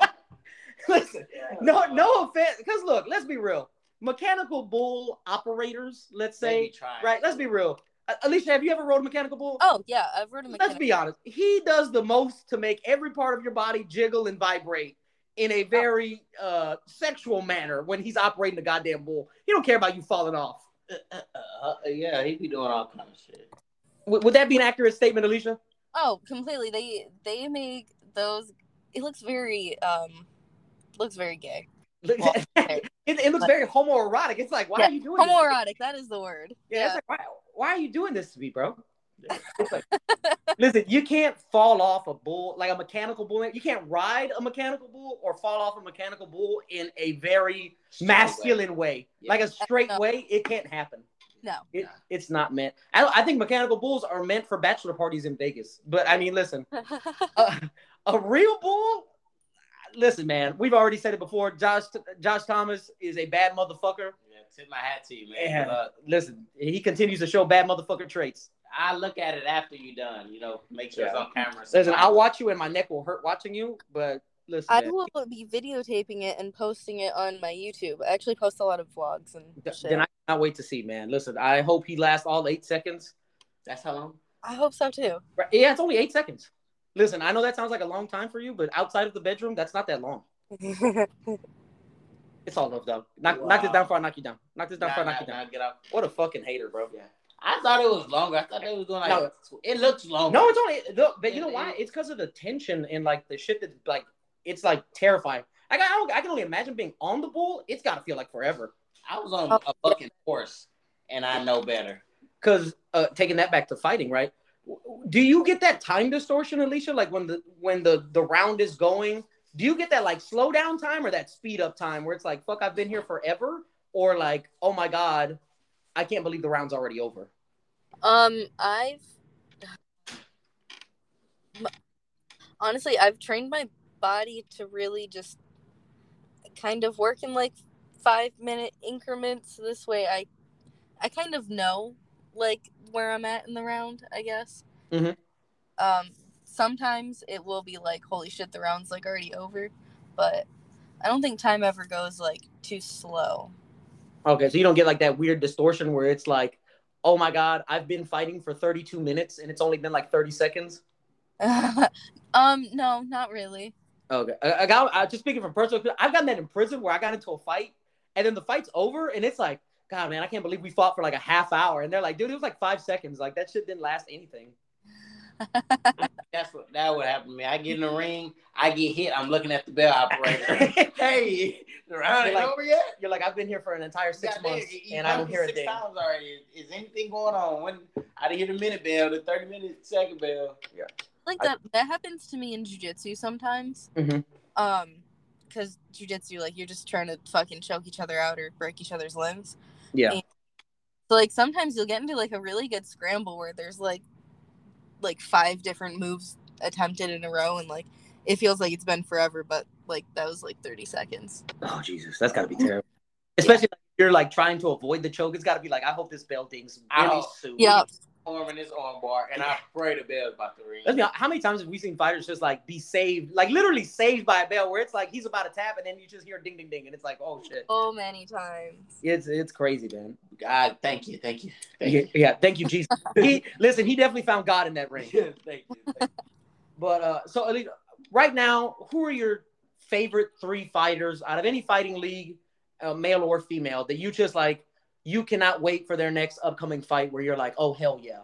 A: no, no offense, because look, let's be real. Mechanical bull operators, let's say, right? Let's be real. Uh, Alicia, have you ever rode a mechanical bull?
D: Oh yeah, I've rode a
A: Let's be honest. He does the most to make every part of your body jiggle and vibrate in a very uh, sexual manner when he's operating the goddamn bull. He don't care about you falling off.
B: Uh, uh, uh, yeah, he be doing all kind of shit.
A: W- would that be an accurate statement, Alicia?
D: Oh, completely. They they make those. It looks very um, looks very gay. Well,
A: it, it looks very homoerotic. It's like, why
D: Yeah,
A: are you doing this?
D: Homoerotic. That is the word.
A: Yeah, it's like, why, why are you doing this to me, bro? It's like- listen, you can't fall off a bull like a mechanical bull. You can't ride a mechanical bull or fall off a mechanical bull in a very
B: Straight
A: masculine way,
B: Yeah.
A: like a straight
D: No.
A: way. It can't happen.
D: No.
A: It,
B: Nah.
A: It's not meant. I, I think mechanical bulls are meant for bachelor parties in Vegas. But I mean, listen, a, a real bull. Listen, man, we've already said it before. Josh Josh Thomas is a bad motherfucker.
B: Yeah, tip my hat to you, man.
A: Yeah.
B: But, uh,
A: Listen, he continues to show bad motherfucker traits.
B: I look at it after you're done. You know, make sure it's on camera.
A: Listen, I'll watch you and my neck will hurt watching you, but listen,
D: I
A: man,
D: will be videotaping it and posting it on my YouTube. I actually post a lot of vlogs and
A: th-
D: shit.
A: then I cannot wait to see, man. Listen, I hope he lasts all eight seconds.
B: That's how long.
D: I hope so too.
A: Right, Yeah, it's only eight seconds. Listen, I know that sounds like a long time for you, but outside of the bedroom, that's not that long. It's all love, though. Knock, knock this down before I knock you down. Knock this down
B: Nah,
A: before I
B: nah,
A: knock you down.
B: nah, get out.
A: What a fucking hater, bro.
B: Yeah. I thought it was longer. I thought they was going like.
A: No.
B: it looks longer.
A: No, it's only look, but you know why? It's because of the tension and like the shit that's like it's like terrifying. Like I, don't, I can only imagine being on the bull. It's got to feel like forever.
B: I was on
D: Oh,
B: a fucking horse, and I know better.
A: Because uh, taking that back to fighting, right? Do you get that time distortion, Alicia? Like when the when the the round is going, do you get that like slow down time or that speed up time where it's like fuck, I've been here forever, or like oh my god, I can't believe the round's already over.
D: Um, I've honestly, I've trained my body to really just kind of work in like five minute increments. This way, I I kind of know like where I'm at in the round. I guess.
A: Mhm.
D: Um, sometimes it will be like, holy shit, the round's like already over, but I don't think time ever goes like too slow.
A: Okay, so you don't get like that weird distortion where it's like, oh my god, I've been fighting for 32 minutes and it's only been like 30 seconds.
D: um, no, not really.
A: Okay, I, I got. I just speaking from personal, I've gotten that in prison where I got into a fight and then the fight's over and it's like, God, man, I can't believe we fought for like a half hour and they're like, dude, it was like five seconds. Like that shit didn't last anything.
B: That's what that would happen to me. I get in the ring, I get hit. I'm looking at the bell operator. hey, the round ain't
A: You're like-
B: over yet.
A: You're like, I've been here for an entire six
B: Goddamn,
A: months
B: you- you
A: and I don't hear a
B: six
A: thing.
B: times already. Is, is anything going on? When I didn't hear the minute bell, the 30 minute second bell. Yeah.
D: Like
A: I-
D: that that happens to me in jujitsu sometimes.
A: Mhm.
D: Um, because jujitsu, like you're just trying to fucking choke each other out or break each other's limbs.
A: Yeah.
D: And- So like sometimes you'll get into like a really good scramble where there's like like five different moves attempted in a row and like it feels like it's been forever, but like that was like 30 seconds.
A: Oh Jesus, that's gotta be mm. terrible. Especially like, if you're like trying to avoid the choke. It's gotta be like, I hope this bell dings really
B: Ow.
A: soon.
D: Yeah.
B: Arm in this arm bar, and I pray the bell's about to ring.
A: Let's be honest, how many times have we seen fighters just like be saved, like literally saved by a bell, where it's like he's about to tap and then you just hear ding ding ding, and it's like, oh shit,
D: So many times.
A: it's it's crazy, man.
B: God, thank you, thank you, thank
A: Yeah,
B: you.
A: yeah, thank you, Jesus. he listen, he definitely found God in that ring.
B: thank you. Thank you.
A: But uh, so Alita, right now, who are your favorite three fighters out of any fighting league, uh, male or female, that you just like? You cannot wait for their next upcoming fight, where you're like, oh hell yeah.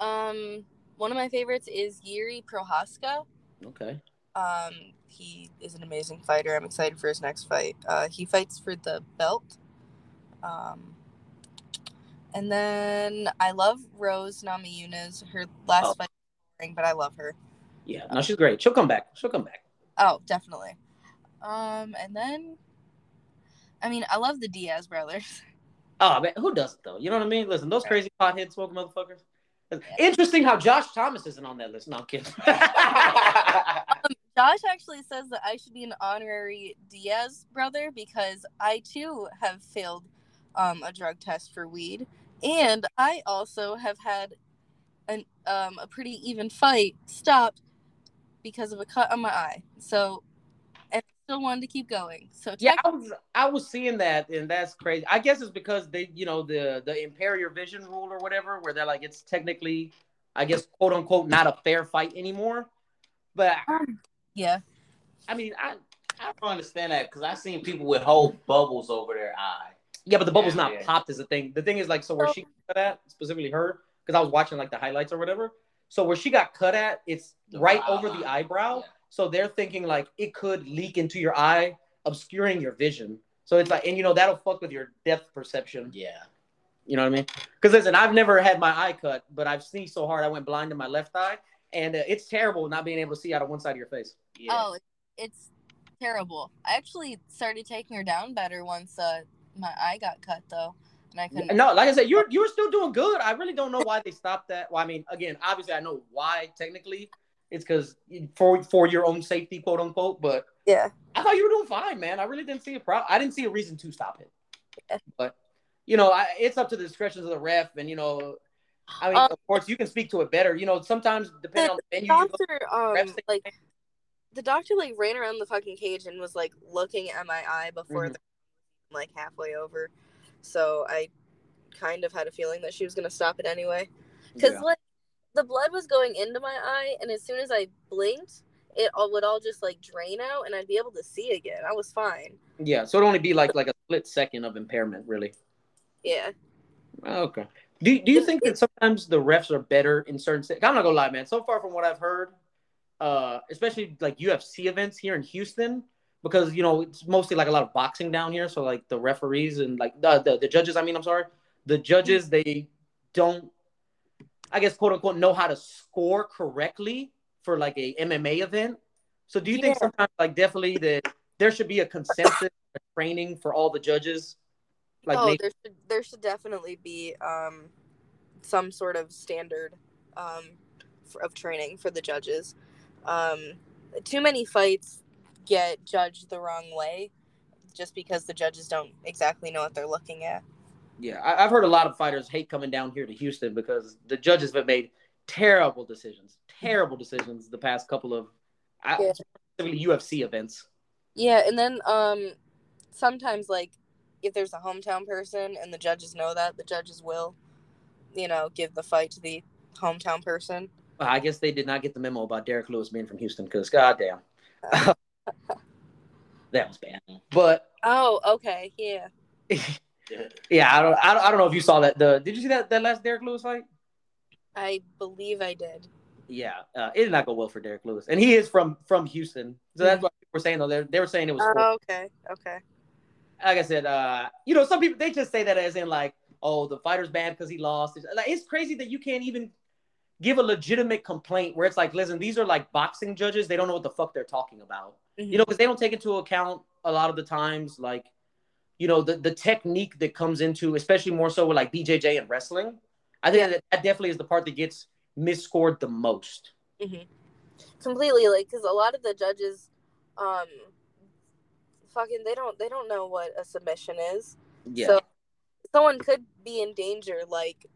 D: Um, one of my favorites is Jiří Procházka.
A: Okay.
D: Um, he is an amazing fighter. I'm excited for his next fight. Uh, he fights for the belt. Um, and then I love Rose Namajunas. Her last
A: Oh.
D: fight, was boring, but I love her.
A: Yeah, no, she's great. She'll come back. She'll come back.
D: Oh, definitely. Um, and then, I mean, I love the Diaz brothers.
A: Oh man, who doesn't though? You know what I mean? Listen, those crazy pothead smoking motherfuckers. Interesting how Josh Thomas isn't on that list. No, I'm kidding.
D: Josh actually says that I should be an honorary Diaz brother because I too have failed um, a drug test for weed, and I also have had an um, a pretty even fight stopped because of a cut on my eye. So, and I still wanted to keep going. So
A: yeah, I was I was seeing that, and that's crazy. I guess it's because they, you know, the the impair your vision rule or whatever, where they're like it's technically, I guess, quote unquote, not a fair fight anymore. But um,
D: yeah,
A: I mean, I
B: I don't understand that because I've seen people with whole bubbles over their eye.
A: yeah, but the bubble's
B: Yeah,
A: not
B: yeah.
A: popped is the thing. The thing is like, so where she got cut at specifically her, because I was watching like the highlights or whatever. So where she got cut at, it's
B: The
A: right
B: eye
A: over the eyebrow.
B: Yeah.
A: So they're thinking like it could leak into your eye, obscuring your vision. So it's like, and you know, that'll fuck with your depth perception.
B: Yeah.
A: You know what I mean? Because listen, I've never had my eye cut, but I've sneezed so hard I went blind in my left eye, and uh, it's terrible not being able to see out of one side of your face.
B: Yeah.
D: Oh, it's terrible. I actually started taking her down better once uh, my eye got cut though, and I couldn't.
A: No, like I said, you're you're still doing good. I really don't know why they stopped that. Well, I mean, again, obviously I know why technically. It's because for for your own safety, quote unquote. But
D: Yeah.
A: I thought you were doing fine, man. I really didn't see a problem. I didn't see a reason to stop it.
D: Yeah.
A: But you know, I, it's up to the discretion of the ref, and you know, I mean,
D: Um,
A: of course, you can speak to it better. You know, sometimes depending on the venue,
D: doctor um like the doctor like ran around the fucking cage and was like looking at my eye before
A: Mhm.
D: the like halfway over so i kind of had a feeling that she was gonna stop it anyway because
A: Yeah.
D: like the blood was going into my eye and as soon as i blinked it all would all just like drain out and i'd be able to see again i was fine
A: yeah. So it'd only be like like a split second of impairment, really.
D: yeah
A: Okay. Do Do you think that sometimes the refs are better in certain? se- I'm not gonna lie, man. So far from what I've heard, uh, especially like UFC events here in Houston, because you know it's mostly like a lot of boxing down here. So like the referees and like the the, the judges. I mean, I'm sorry, the judges they don't, I guess quote unquote, know how to score correctly for like a MMA event. So do you think sometimes like definitely that there should be a consensus training for all the judges? Like
D: oh
A: maybe-
D: there should there should definitely be um some sort of standard um for, of training for the judges um too many fights get judged the wrong way just because the judges don't exactly know what they're looking at.
A: Yeah, I, I've heard a lot of fighters hate coming down here to Houston because the judges have made terrible decisions, terrible decisions the past couple of
D: Yeah.
A: specifically UFC events.
D: Yeah, and then um sometimes like if there's a hometown person and the judges know that, the judges will, you know, give the fight to the hometown person.
A: I guess they did not get the memo about Derrick Lewis being from Houston because goddamn, that was bad. But
D: Oh, okay, yeah.
A: yeah, I don't, I don't, I don't know if you saw that. The did you see that that last Derrick Lewis fight?
D: I believe I did.
A: Yeah, uh, it did not go well for Derrick Lewis, and he is from from Houston, so that's what we're saying though. They they were saying it was.
D: Oh, okay, okay.
A: like I said, uh, you know, some people they just say that as in like, oh, the fighter's bad because he lost. It's, like, it's crazy that you can't even give a legitimate complaint where it's like, listen, these are like boxing judges. They don't know what the fuck they're talking about.
D: Mhm.
A: You know, because they don't take into account a lot of the times, like, you know, the the technique that comes into, especially more so with like BJJ and wrestling. I think that that definitely is the part that gets misscored the most.
D: completely like because a lot of the judges um fucking they don't they don't know what a submission is
A: Yeah.
D: so someone could be in danger like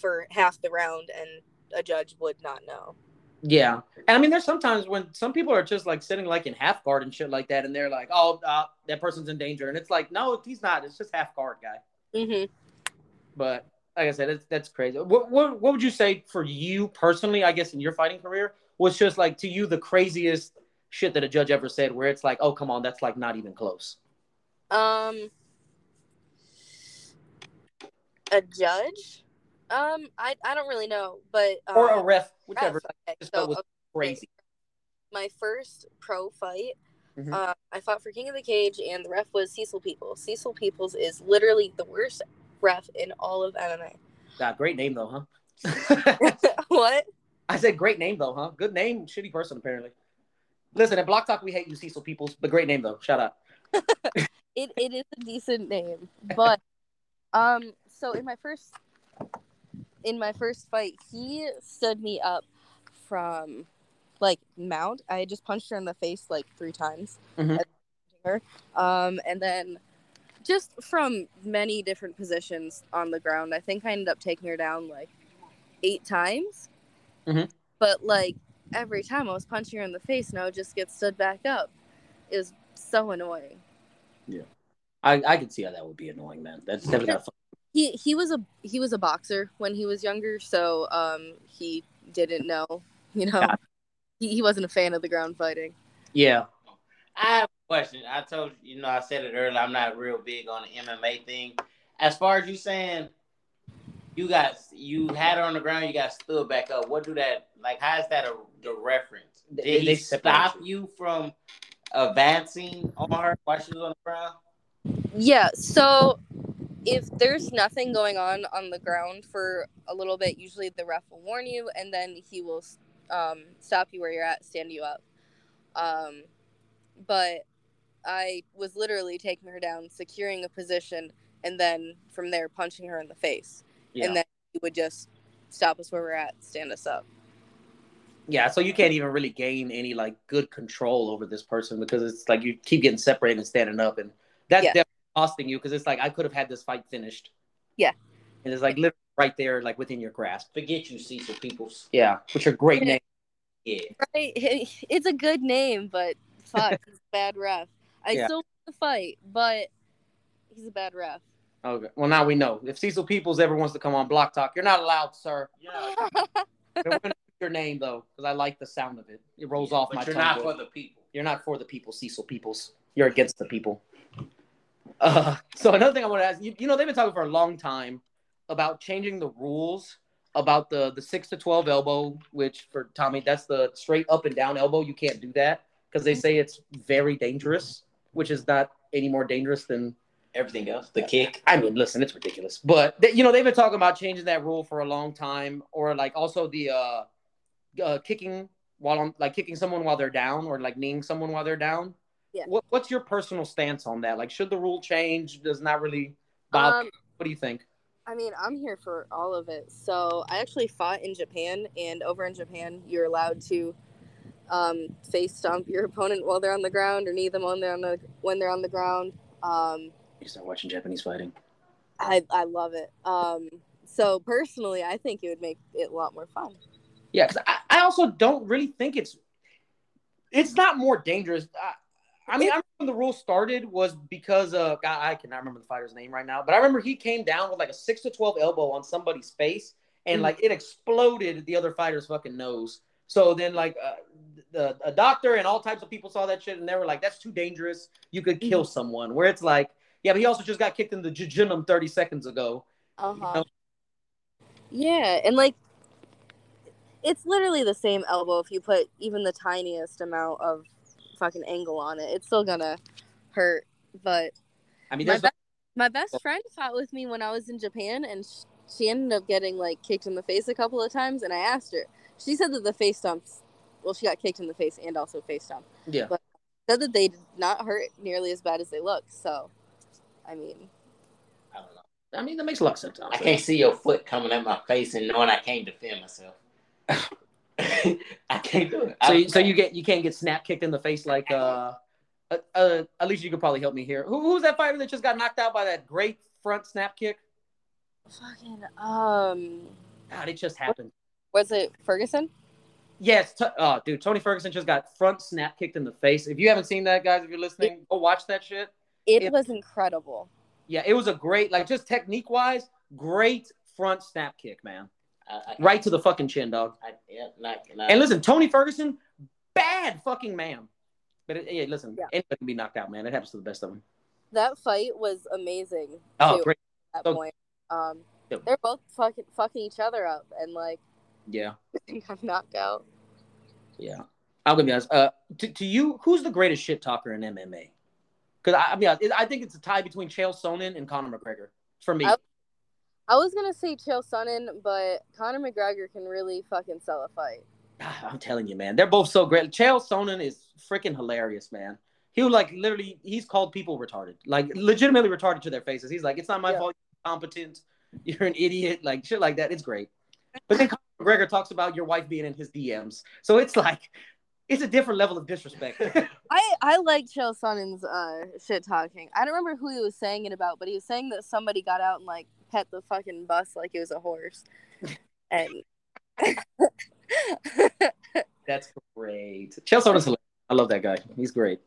D: for half the round and a judge would not know
A: Yeah, and I mean, there's sometimes when some people are just like sitting like in half guard and shit like that, and they're like, "Oh, uh, that person's in danger," and it's like, no, he's not. It's just half guard guy.
D: mm-hmm.
A: But like I said, it's, that's crazy. What, what what would you say for you personally? I guess in your fighting career was just like to you the craziest shit that a judge ever said, where it's like, "Oh, come on, that's like not even close."
D: um a judge um i i don't really know but um,
A: Or a ref,
D: ref, okay,
A: Just
D: so,
A: was crazy.
D: my first pro fight
A: Mhm.
D: uh, i fought for king of the cage and the ref was cecil peoples cecil peoples is literally the worst ref in all of mma
A: Ah, great name though, huh?
D: what
A: I said great name though, huh? Good name, shitty person apparently. Listen, at Block Talk we hate you, Cecil Peoples, but great name though. Shout out.
D: it, it is a decent name but um so in my first in my first fight he stood me up from like mount i just punched her in the face like three times
A: Mhm.
D: her um and then just from many different positions on the ground i think i ended up taking her down like eight times
A: Mhm.
D: but like every time i was punching her in the face and i would just get stood back up it was so annoying Yeah.
A: I, I can see how that would be annoying, man. That's definitely not fun.
D: He he was a he was a boxer when he was younger so um he didn't know you know
A: Yeah.
D: he, he wasn't a fan of the ground fighting
A: Yeah.
B: I have a question. I told you, you know, I said it earlier. I'm not real big on the MMA thing. As far as you saying, you got you had her on the ground, you got stood back up. What do that like? How is that a the reference? Did
A: They-
B: he
A: they separate
B: stop you from advancing on her while she was on the ground?
D: yeah so if there's nothing going on on the ground for a little bit usually the ref will warn you and then he will um, stop you where you're at stand you up um, but i was literally taking her down securing a position and then from there punching her in the face
A: Yeah.
D: and then he would just stop us where we're at, stand us up.
A: yeah. So you can't even really gain any like good control over this person because it's like you keep getting separated and standing up, and that's
D: Yeah.
A: Definitely costing you because it's like I could have had this fight finished.
D: Yeah.
A: And it's like literally right there, like within your grasp.
B: Forget you, Cecil Peoples.
A: Yeah, which are great
D: Yeah.
A: names.
B: Yeah.
D: Right? It's a good name, but fuck, he's a bad ref. I
A: Yeah.
D: still want to fight, but he's a bad ref.
A: Okay. Well, now we know. If Cecil Peoples ever wants to come on Block Talk, you're not allowed, sir.
B: Yeah.
A: We're gonna keep your name though, because I like the sound of it. It rolls off
B: but
A: my
B: you're
A: tongue.
B: not
A: good.
B: for the people.
A: You're not for the people, Cecil Peoples. You're against the people. Uh, so another thing I want to ask you, you know, they've been talking for a long time about changing the rules about the the six to twelve elbow, which for Tommy, that's the straight up and down elbow. You can't do that because they say it's very dangerous, which is not any more dangerous than.
B: Everything else, the kick.
A: I mean, listen, it's ridiculous, but they, you know they've been talking about changing that rule for a long time, or like also the uh, uh kicking while on like kicking someone while they're down, or like kneeing someone while they're down.
D: Yeah.
A: What What's your personal stance on that? Like, should the rule change? Does not really bother.
D: Um,
A: what do you think?
D: I mean, I'm here for all of it. So I actually fought in Japan, and over in Japan, you're allowed to um, face stomp your opponent while they're on the ground or knee them on they're on the when they're on the ground. Um,
A: You start watching Japanese fighting.
D: I I love it. Um, so personally, I think it would make it a lot more fun.
A: Yeah, because I, I also don't really think it's it's not more dangerous. I, I mean, I remember when the rule started was because uh, I, I cannot remember the fighter's name right now, but I remember he came down with like a six to twelve elbow on somebody's face, and
D: Mhm.
A: like it exploded the other fighter's fucking nose. So then, like, uh, the a doctor and all types of people saw that shit, and they were like, "That's too dangerous. You could kill someone." Where it's like, yeah, but he also just got kicked in the jejunum thirty seconds ago.
D: Uh
A: You
D: huh.
A: know?
D: Yeah, and like it's literally the same elbow if you put even the tiniest amount of fucking angle on it. It's still gonna hurt. But
A: I mean,
D: my, be- my best friend fought with me when I was in Japan, and sh- she ended up getting like kicked in the face a couple of times. And I asked her. She said that the face stomps. Well, she got kicked in the face and also face stomp.
A: yeah.
D: but- Said that they did not hurt nearly as bad as they look. So, I mean,
B: I don't know.
A: I mean, that makes a lot of sense.
B: I can't see your foot coming at my face and knowing I can't defend myself. I can't do it.
A: So, you, so you get you can't get snap kicked in the face like uh, uh, uh at least you could probably help me here. Who, who's that fighter that just got knocked out by that great front snap kick?
D: fucking um,
A: God, it just happened.
D: was it Ferguson?
A: Yes, t- oh, dude, Tony Ferguson just got front snap kicked in the face. If you haven't seen that, guys, if you're listening, go watch that shit.
D: It
A: Yeah.
D: was incredible.
A: Yeah, it was a great, like, just technique wise, great front snap kick, man.
B: I, I,
A: Right to the fucking chin, dog.
B: I, yeah, not, not,
A: And listen, Tony Ferguson, bad fucking man. But it, yeah, listen,
D: Yeah.
A: anybody can be knocked out, man. It happens to the best of them.
D: That fight was amazing.
A: Oh,
D: too,
A: great.
D: At
A: So-
D: that point, um,
A: Yep.
D: they're both fucking fucking each other up, and like
A: Yeah.
D: got knocked out.
A: Yeah, I'm gonna be honest. Uh, to, to you, who's the greatest shit talker in MMA? Because I, I mean, I, I think it's a tie between Chael Sonnen and Conor McGregor for me.
D: I- I was gonna say Chael Sonnen, but Conor McGregor can really fucking sell a fight.
A: I'm telling you, man, they're both so great. Chael Sonnen is freaking hilarious, man. He'll like literally, he's called people retarded, like legitimately retarded to their faces. He's like, it's not my
D: Yeah.
A: fault. You're competent. You're an idiot. Like shit like that. It's great. But then Conor McGregor talks about your wife being in his DMs, so it's like, it's a different level of disrespect.
D: I I like Chael Sonnen's uh shit talking. I don't remember who he was saying it about, but he was saying that somebody got out and like pet the fucking bus like it was a horse, and
A: That's great. Chael Sonnen's hilarious. I love that guy. He's great.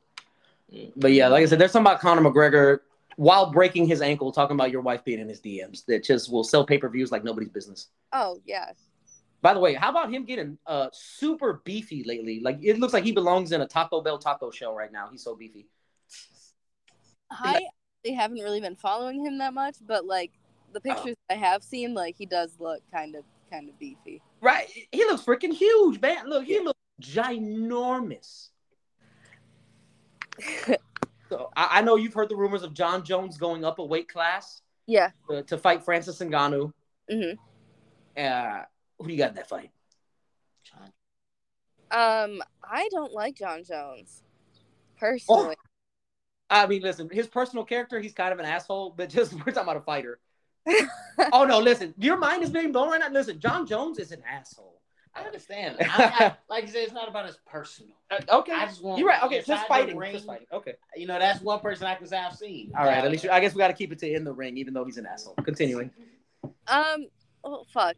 A: But yeah, like I said, there's something about Conor McGregor while breaking his ankle, talking about your wife being in his DMs that just will sell pay per views like nobody's business.
D: oh yeah,
A: By the way, how about him getting uh super beefy lately? Like it looks like he belongs in a Taco Bell taco shell right now. He's so beefy.
D: I they haven't really been following him that much, but like the pictures I have seen, like he does look kind of kind of beefy.
A: Right? He looks freaking huge, man. Look, he looks ginormous. So I, I know you've heard the rumors of Jon Jones going up a weight class
D: Yeah.
A: to, to fight Francis Ngannou.
D: hmm
A: Uh, who do you got in that fight? Jon.
D: Um, I don't like Jon Jones personally.
A: I mean, listen, his personal character, he's kind of an asshole, but just we're talking about a fighter. Oh no, listen, your mind is being blown right now. Listen, Jon Jones is an asshole.
B: I understand. I, I, like you said, it's not about his personal.
A: Uh, okay,
B: I just want.
A: you're right. Okay, just fighting,
B: ring,
A: just fighting. Okay,
B: You know, that's one person I can say I've seen.
A: all right. At least I guess we got to keep it to in the ring, even though he's an asshole. Continuing.
D: Um, oh fuck.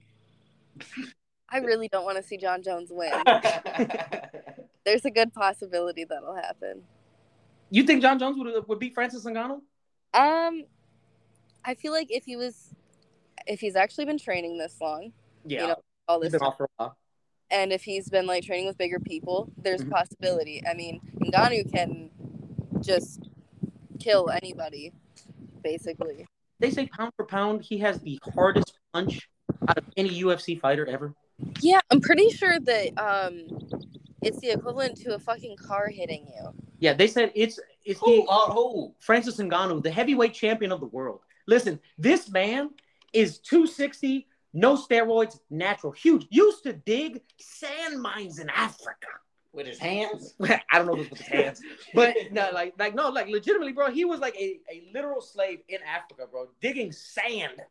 D: I really don't want to see Jon Jones win. There's a good possibility that'll happen.
A: you think Jon Jones would would beat Francis Ngannou?
D: Um, I feel like if he was, if he's actually been training this long,
A: Yeah,
D: you know, all this time,
A: off for a while.
D: and if he's been like training with bigger people, there's
A: Mhm.
D: a possibility. I mean, Ngannou can just kill anybody, basically.
A: They say pound for pound, he has the hardest punch out of any UFC fighter ever.
D: Yeah, I'm pretty sure that um, it's the equivalent to a fucking car hitting you.
A: Yeah, they said it's it's
B: Who?
A: the
B: Uh, who?
A: Francis Ngannou, the heavyweight champion of the world. Listen, this man is 260, no steroids, natural, huge. Used to dig sand mines in Africa.
B: With his hands?
A: I don't know this with his hands, but no, like, like no, like legitimately, bro. He was like a, a literal slave in Africa, bro, digging sand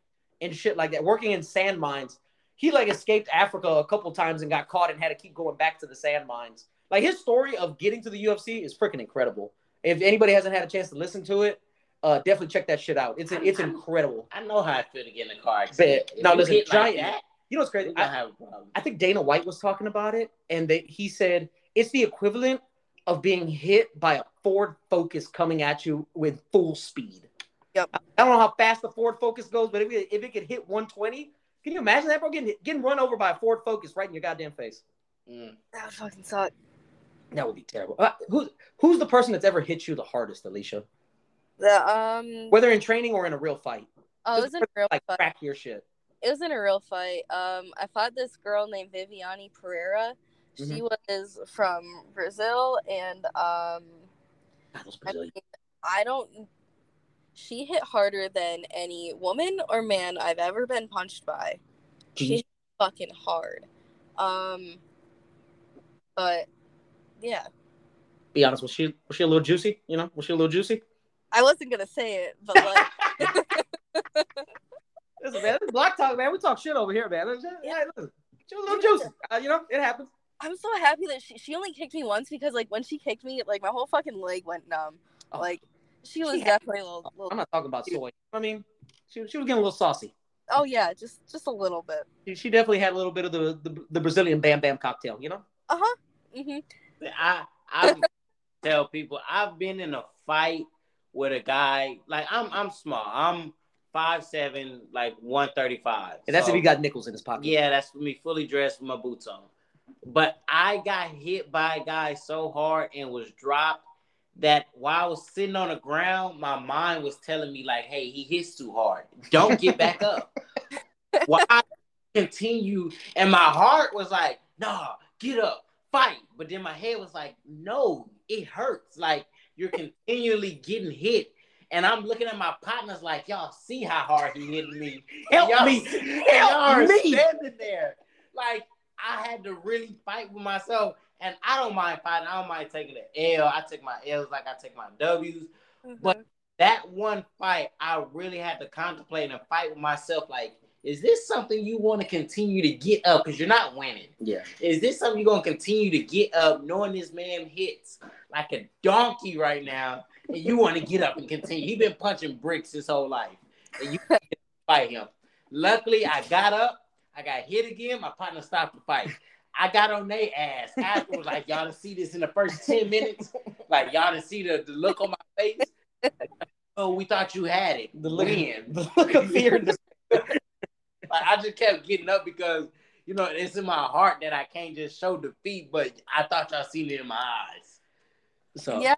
A: and shit like that, working in sand mines. He like escaped Africa a couple times and got caught and had to keep going back to the sand mines. Like his story of getting to the UFC is freaking incredible. If anybody hasn't had a chance to listen to it, uh, definitely check that shit out. It's it's incredible.
B: I know how I feel to get in a car accident.
A: Bet. Now
B: you
A: listen,
B: hit like
A: giant.
B: that,
A: You know what's
B: we're
A: crazy? I,
B: have a problem.
A: I think Dana White was talking about it, and they, he said it's the equivalent of being hit by a Ford Focus coming at you with full speed.
D: Yep.
A: I don't know how fast the Ford Focus goes, but if it, if it could hit 120, can you imagine that, bro? Getting getting run over by a Ford Focus right in your goddamn face.
B: Mm.
D: That would fucking suck.
A: That would be terrible. Uh, who's who's the person that's ever hit you the hardest, Alicia?
D: The um,
A: Whether in training or in a real fight.
D: oh, it was in a real
A: like
D: fight.
A: crack your shit.
D: It was in a real fight. Um, I fought this girl named Viviane Pereira. She
A: Mhm.
D: was from Brazil, and um,
A: God,
D: I, mean, I don't. She hit harder than any woman or man I've ever been punched by. She hit fucking hard. Um, but yeah,
A: Be honest, was she was she a little juicy? You know, was she a little juicy?
D: I wasn't gonna say it, but like,
A: Listen, man, this is block talk, man. We talk shit over here, man. Listen,
D: Yeah.
A: hey, listen, she was a little juicy. Uh, you know, it happens.
D: I'm so happy that she she only kicked me once because like when she kicked me, like my whole fucking leg went numb.
A: Oh.
D: Like she was
A: She had-
D: definitely a little, little.
A: I'm not talking about soy. I mean, she, she was getting a little saucy.
D: Oh yeah, just just a little bit.
A: She, she definitely had a little bit of the, the the Brazilian Bam Bam cocktail. You know.
D: Uh huh. Mm-hmm.
B: I I tell people I've been in a fight with a guy like I'm I'm small. I'm five seven, like one thirty five.
A: And that's if he got nickels in his pocket.
B: Yeah, that's for me, fully dressed with my boots on. But I got hit by a guy so hard and was dropped that while I was sitting on the ground, my mind was telling me like, "Hey, he hits too hard. Don't get back up." Why continue? And my heart was like, "Nah, get up, fight." But then my head was like, "No, it hurts. Like you're continually getting hit." And I'm looking at my partners like, "Y'all see how hard he hit me?
A: Help
B: Y'all-
A: me. Help
B: y'all
A: me.
B: standing there. Like I had to really fight with myself. And I don't mind fighting. I don't mind taking the L. I take my L's like I take my W's. Mm-hmm. But- That one fight, I really had to contemplate and fight with myself. Like, is this something you want to continue to get up? Because you're not winning.
A: Yeah.
B: Is this something you're gonna continue to get up, knowing this man hits like a donkey right now, and you want to get up and continue? He's been punching bricks his whole life, and you can't fight him. Luckily, I got up. I got hit again. My partner stopped the fight. I got on their ass afterwards. Like y'all didn't see this in the first ten minutes. Like y'all didn't see the, the look on my face. Oh, we thought you had it.
A: The look,
B: Win.
A: the look of fear.
B: Like I just kept getting up because you know it's in my heart that I can't just show defeat, but I thought y'all seen it in my eyes.
A: So
D: Yeah.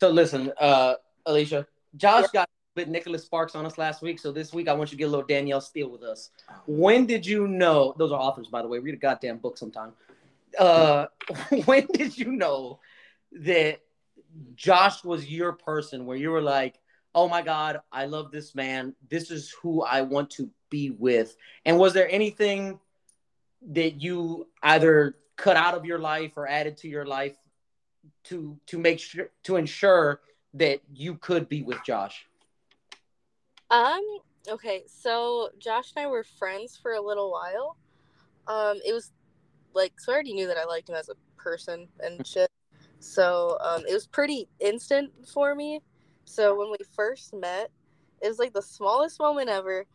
A: So listen, uh, Alicia, Josh got bit Nicholas Sparks on us last week, so this week I want you to get a little Danielle Steel with us. When did you know? Those are authors, by the way. Read a goddamn book sometime. Uh, when did you know that Josh was your person? Where you were like, "Oh my God, I love this man. This is who I want to be with." And was there anything that you either cut out of your life or added to your life to to make sure to ensure that you could be with Josh?
D: Um. Okay. So Josh and I were friends for a little while. Um. It was like so I already knew that I liked him as a person and shit. So um, it was pretty instant for me. So when we first met, it was like the smallest moment ever.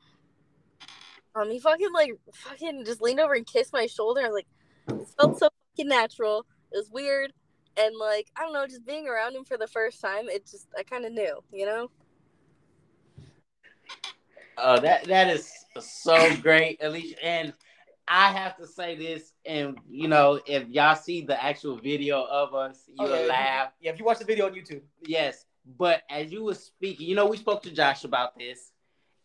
D: Um, he fucking like fucking just leaned over and kissed my shoulder. I was like, it felt so fucking natural. It was weird, and like I don't know, just being around him for the first time, it just I kind of knew, you know.
B: Uh, that that is so great, Alicia. And I have to say this, and you know, if y'all see the actual video of us, you'll
A: Oh, yeah.
B: laugh.
A: Yeah, if you watch the video on YouTube.
B: Yes, but as you were speaking, you know, we spoke to Josh about this,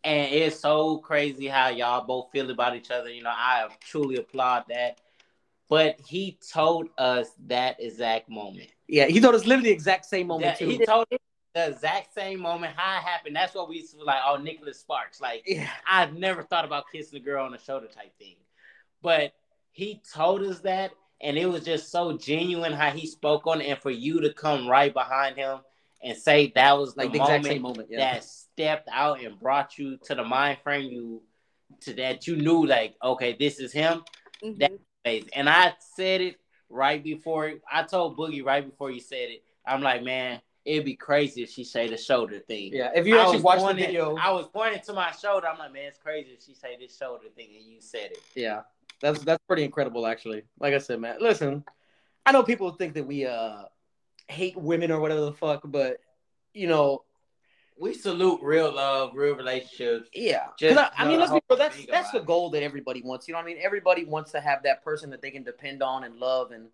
B: and it's so crazy how y'all both feel about each other. You know, I truly applaud that. But he told us that exact moment.
A: Yeah, he told us literally the exact same moment too.
B: he told us the exact same moment how it happened. That's what we used to like, oh, Nicholas Sparks. Like,
A: yeah.
B: I've never thought about kissing a girl on the shoulder type thing. But he told us that, and it was just so genuine how he spoke on it. And for you to come right behind him and say that was
A: Like
B: the,
A: the exact same moment. Yeah.
B: Stepped out and brought you to the mind frame you to that you knew like, okay, this is him.
D: Mhm.
B: That- amazing. And I said it right before I told Boogie right before you said it. I'm like, man, it'd be crazy if she say the shoulder thing.
A: Yeah, if you
B: I
A: actually
B: was
A: watch the
B: pointing-
A: video,
B: I was pointing to my shoulder. I'm like, man, it's crazy if she say this shoulder thing and you said it.
A: yeah, that's that's pretty incredible, actually. Like I said, man, listen, I know people think that we uh hate women or whatever the fuck, but you know,
B: We salute real love, real relationships.
A: yeah. 'Cause
B: Just
A: I, I mean, let's be real. That's that's the goal that everybody wants. You know what I mean? Everybody wants to have that person that they can depend on and love and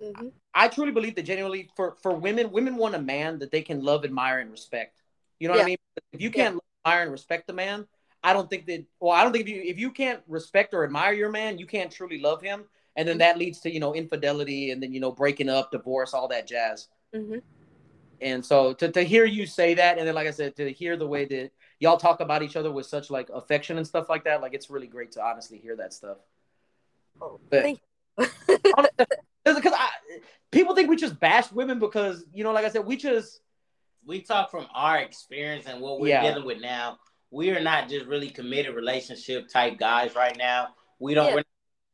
D: hmm
A: I truly believe that genuinely for for women, women want a man that they can love, admire, and respect. You know what I mean? If you can't love, admire, and respect the man, I don't think that. Well, I don't think if you if you can't respect or admire your man, you can't truly love him, and then that leads to you know infidelity, and then you know breaking up, divorce, all that jazz.
D: hmm
A: And so to to hear you say that, and then like I said, to hear the way that y'all talk about each other with such like affection and stuff like that, like it's really great to honestly hear that stuff.
D: Oh,
A: But-
D: thank
A: Because I people think we just bash women because you know, like I said, we just
B: We talk from our experience and what we're
A: Yeah.
B: dealing with now. We are not just really committed relationship type guys right now. We don't
D: Yeah.
B: we're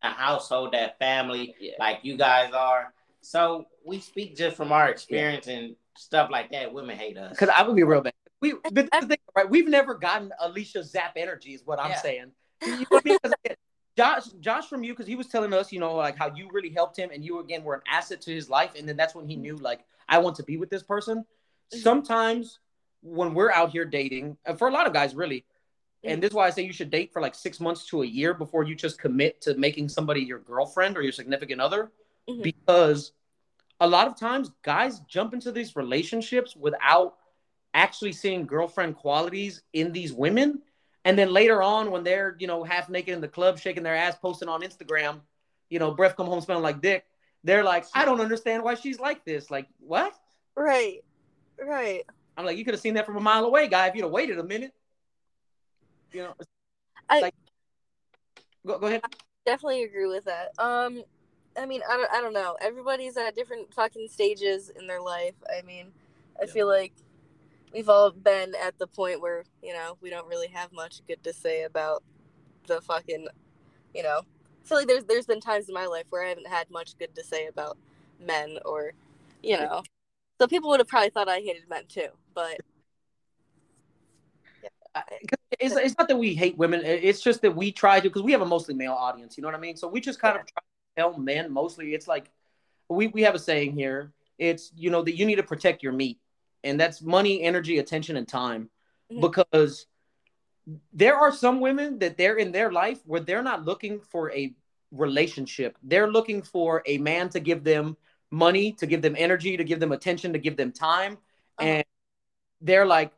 B: not a household, that family
A: Yeah.
B: like you guys are. So we speak just from our experience and stuff like that. Women hate us.
A: Because I would be real bad. We, but this is the thing, right? We've never gotten Alicia Zap energy, is what I'm
B: Yeah.
A: saying. You know what I mean? 'Cause, again, Josh, Josh from you, because he was telling us, you know, like how you really helped him, and you again were an asset to his life, and then that's when he knew, like, I want to be with this person. Sometimes when we're out here dating, and for a lot of guys, really, and this is why I say you should date for like six months to a year before you just commit to making somebody your girlfriend or your significant other,
D: Mhm.
A: because a lot of times guys jump into these relationships without actually seeing girlfriend qualities in these women. And then later on, when they're, you know, half naked in the club, shaking their ass, posting on Instagram, you know, breath come home smelling like dick, they're like, I don't understand why she's like this. Like, what?
D: Right. Right.
A: I'm like, you could have seen that from a mile away, guy, if you'd have waited a minute. You know,
D: I-
A: like, go, go ahead.
D: Definitely agree with that. Um, I mean, I don't, I don't know. Everybody's at different fucking stages in their life. I mean, I
A: Yeah.
D: feel like we've all been at the point where you know we don't really have much good to say about the fucking, you know. I feel like there's there's been times in my life where I haven't had much good to say about men or, you know. So people would have probably thought I hated men too, but
A: 'cause it's, it's not that we hate women. It's just that we try to, because we have a mostly male audience. You know what I mean? So we just kind of try to tell men mostly. It's like we, we have a saying here. It's, you know, that you need to protect your meat. And that's money, energy, attention, and time.
D: Mhm.
A: Because there are some women that they're in their life where they're not looking for a relationship. They're looking for a man to give them money, to give them energy, to give them attention, to give them time.
D: Uh-huh.
A: And they're like,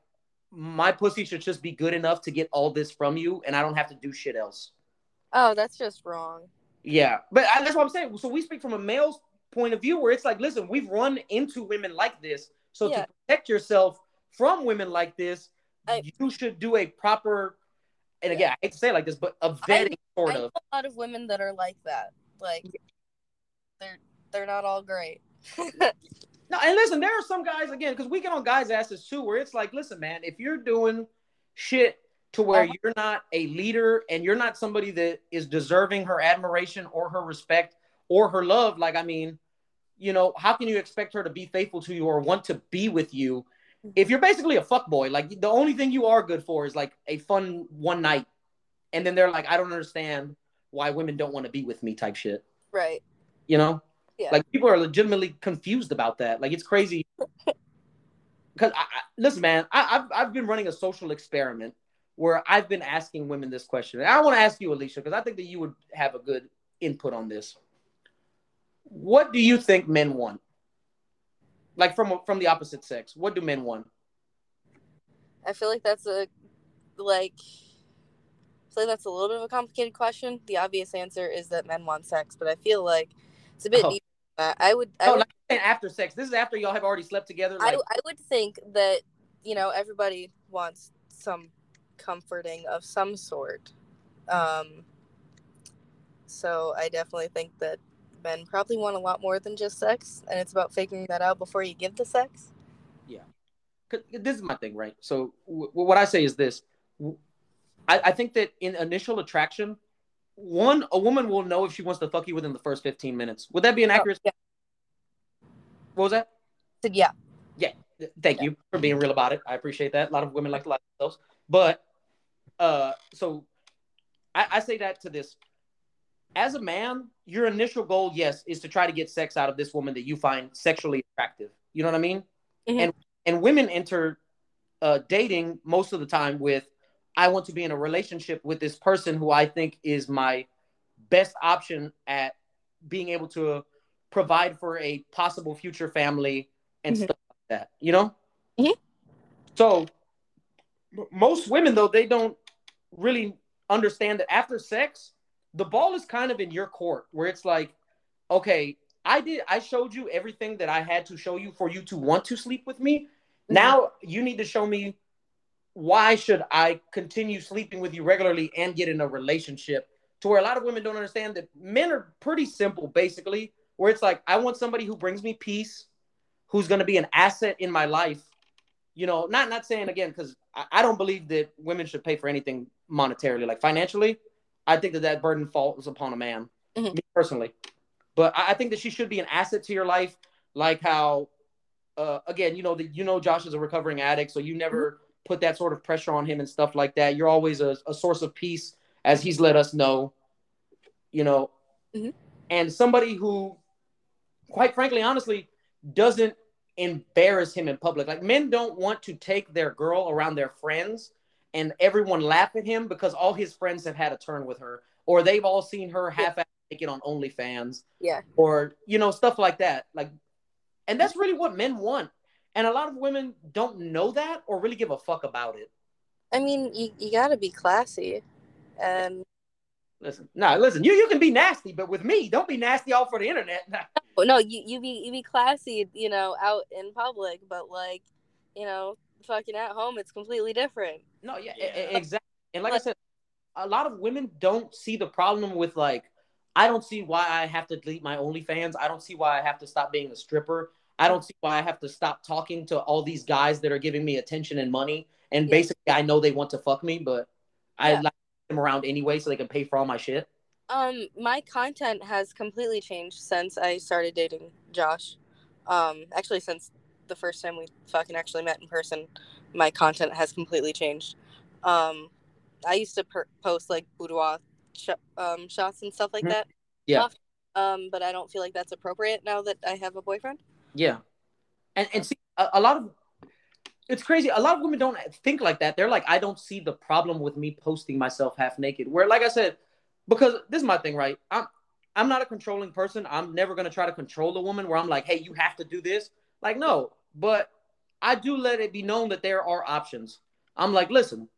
A: my pussy should just be good enough to get all this from you, and I don't have to do shit else.
D: oh, that's just wrong.
A: Yeah, but I, that's what I'm saying. So we speak from a male's point of view, where it's like, listen, we've run into women like this, so
D: Yeah.
A: to protect yourself from women like this,
D: I-
A: you should do a proper. And again, I hate to say it like this, but a vetting sort
D: I know
A: of.
D: a lot of women that are like that. Like they're they're not all great.
A: No, and listen, there are some guys again because we get on guys' asses too, where it's like, listen, man, if you're doing shit to where
D: Uh-huh.
A: you're not a leader and you're not somebody that is deserving her admiration or her respect or her love, like I mean, you know, how can you expect her to be faithful to you or want to be with you if you're basically a fuck boy? Like the only thing you are good for is like a fun one night, and then they're like, I don't understand why women don't want to be with me, type shit.
D: right.
A: You know?
D: Yeah.
A: Like people are legitimately confused about that. Like it's crazy. Because I, I, listen, man, I, I've I've been running a social experiment where I've been asking women this question. And I want to ask you, Alicia, because I think that you would have a good input on this. What do you think men want? Like from from the opposite sex, what do men want?
D: I feel like that's a like I feel like that's a little bit of a complicated question. The obvious answer is that men want sex, but I feel like it's a bit
A: Oh.
D: I would I
A: No,
D: would,
A: not after sex. This is after y'all have already slept together.
D: I, I would think that, you know, everybody wants some comforting of some sort. Um so I definitely think that men probably want a lot more than just sex and it's about figuring that out before you give the sex.
A: Yeah, this is my thing, right? So w- what I say is this: I think that in initial attraction, one, a woman will know if she wants to fuck you within the first 15 minutes. Would that be an
D: Oh,
A: accurate?
D: yeah.
A: What was that?
D: So, yeah.
A: Yeah. Thank you for being real about it. I appreciate that. A lot of women like to lie to themselves. But uh so I, I say that to this. As a man, your initial goal, yes, is to try to get sex out of this woman that you find sexually attractive. You know what I mean?
D: Mhm.
A: And and women enter uh dating most of the time with I want to be in a relationship with this person who I think is my best option at being able to provide for a possible future family and
D: Mhm.
A: stuff like that. You know?
D: Mhm.
A: So most women though they don't really understand that after sex, the ball is kind of in your court where it's like, okay, I did I showed you everything that I had to show you for you to want to sleep with me. Mm-hmm. Now you need to show me why should I continue sleeping with you regularly and get in a relationship to where a lot of women don't understand that men are pretty simple basically where it's like I want somebody who brings me peace, who's going to be an asset in my life. You know, not not saying again because I, I don't believe that women should pay for anything monetarily, like financially. I think that that burden falls upon a man,
D: Mhm.
A: me personally. But I, I think that she should be an asset to your life, like how, uh, again, you know, that you know Josh is a recovering addict, so you never put that sort of pressure on him and stuff like that. You're always a, a source of peace, as he's let us know. You know,
D: Mhm.
A: and somebody who, quite frankly, honestly, doesn't embarrass him in public. Like men don't want to take their girl around their friends and everyone laugh at him because all his friends have had a turn with her, or they've all seen her half naked on OnlyFans,
D: Yeah.
A: or you know stuff like that. Like, and that's really what men want. And a lot of women don't know that or really give a fuck about it.
D: I mean, you, you gotta be classy. And
A: Listen, no, listen, you you can be nasty, but with me, don't be nasty all for the internet.
D: well, no, you, you be you be classy, you know, out in public, but like, you know, fucking at home, it's completely different.
A: No, yeah,
B: Yeah.
A: exactly. And like I said, a lot of women don't see the problem with like, I don't see why I have to delete my OnlyFans. I don't see why I have to stop being a stripper. I don't see why I have to stop talking to all these guys that are giving me attention and money. And
D: Yeah.
A: basically, I know they want to fuck me, but I like them around anyway so they can pay for all my shit.
D: Um, my content has completely changed since I started dating Josh. Um, actually, since the first time we fucking actually met in person, my content has completely changed. Um, I used to per- post like boudoir sh- um, shots and stuff like
A: Mhm.
D: that.
A: Yeah.
D: often, Um, but I don't feel like that's appropriate now that I have a boyfriend.
A: Yeah. And and see a, a lot of it's crazy. A lot of women don't think like that. They're like, I don't see the problem with me posting myself half naked. Where like I said, because this is my thing, right? I'm I'm not a controlling person. I'm never gonna try to control a woman where I'm like, hey, you have to do this. Like, no, but I do let it be known that there are options. I'm like, listen,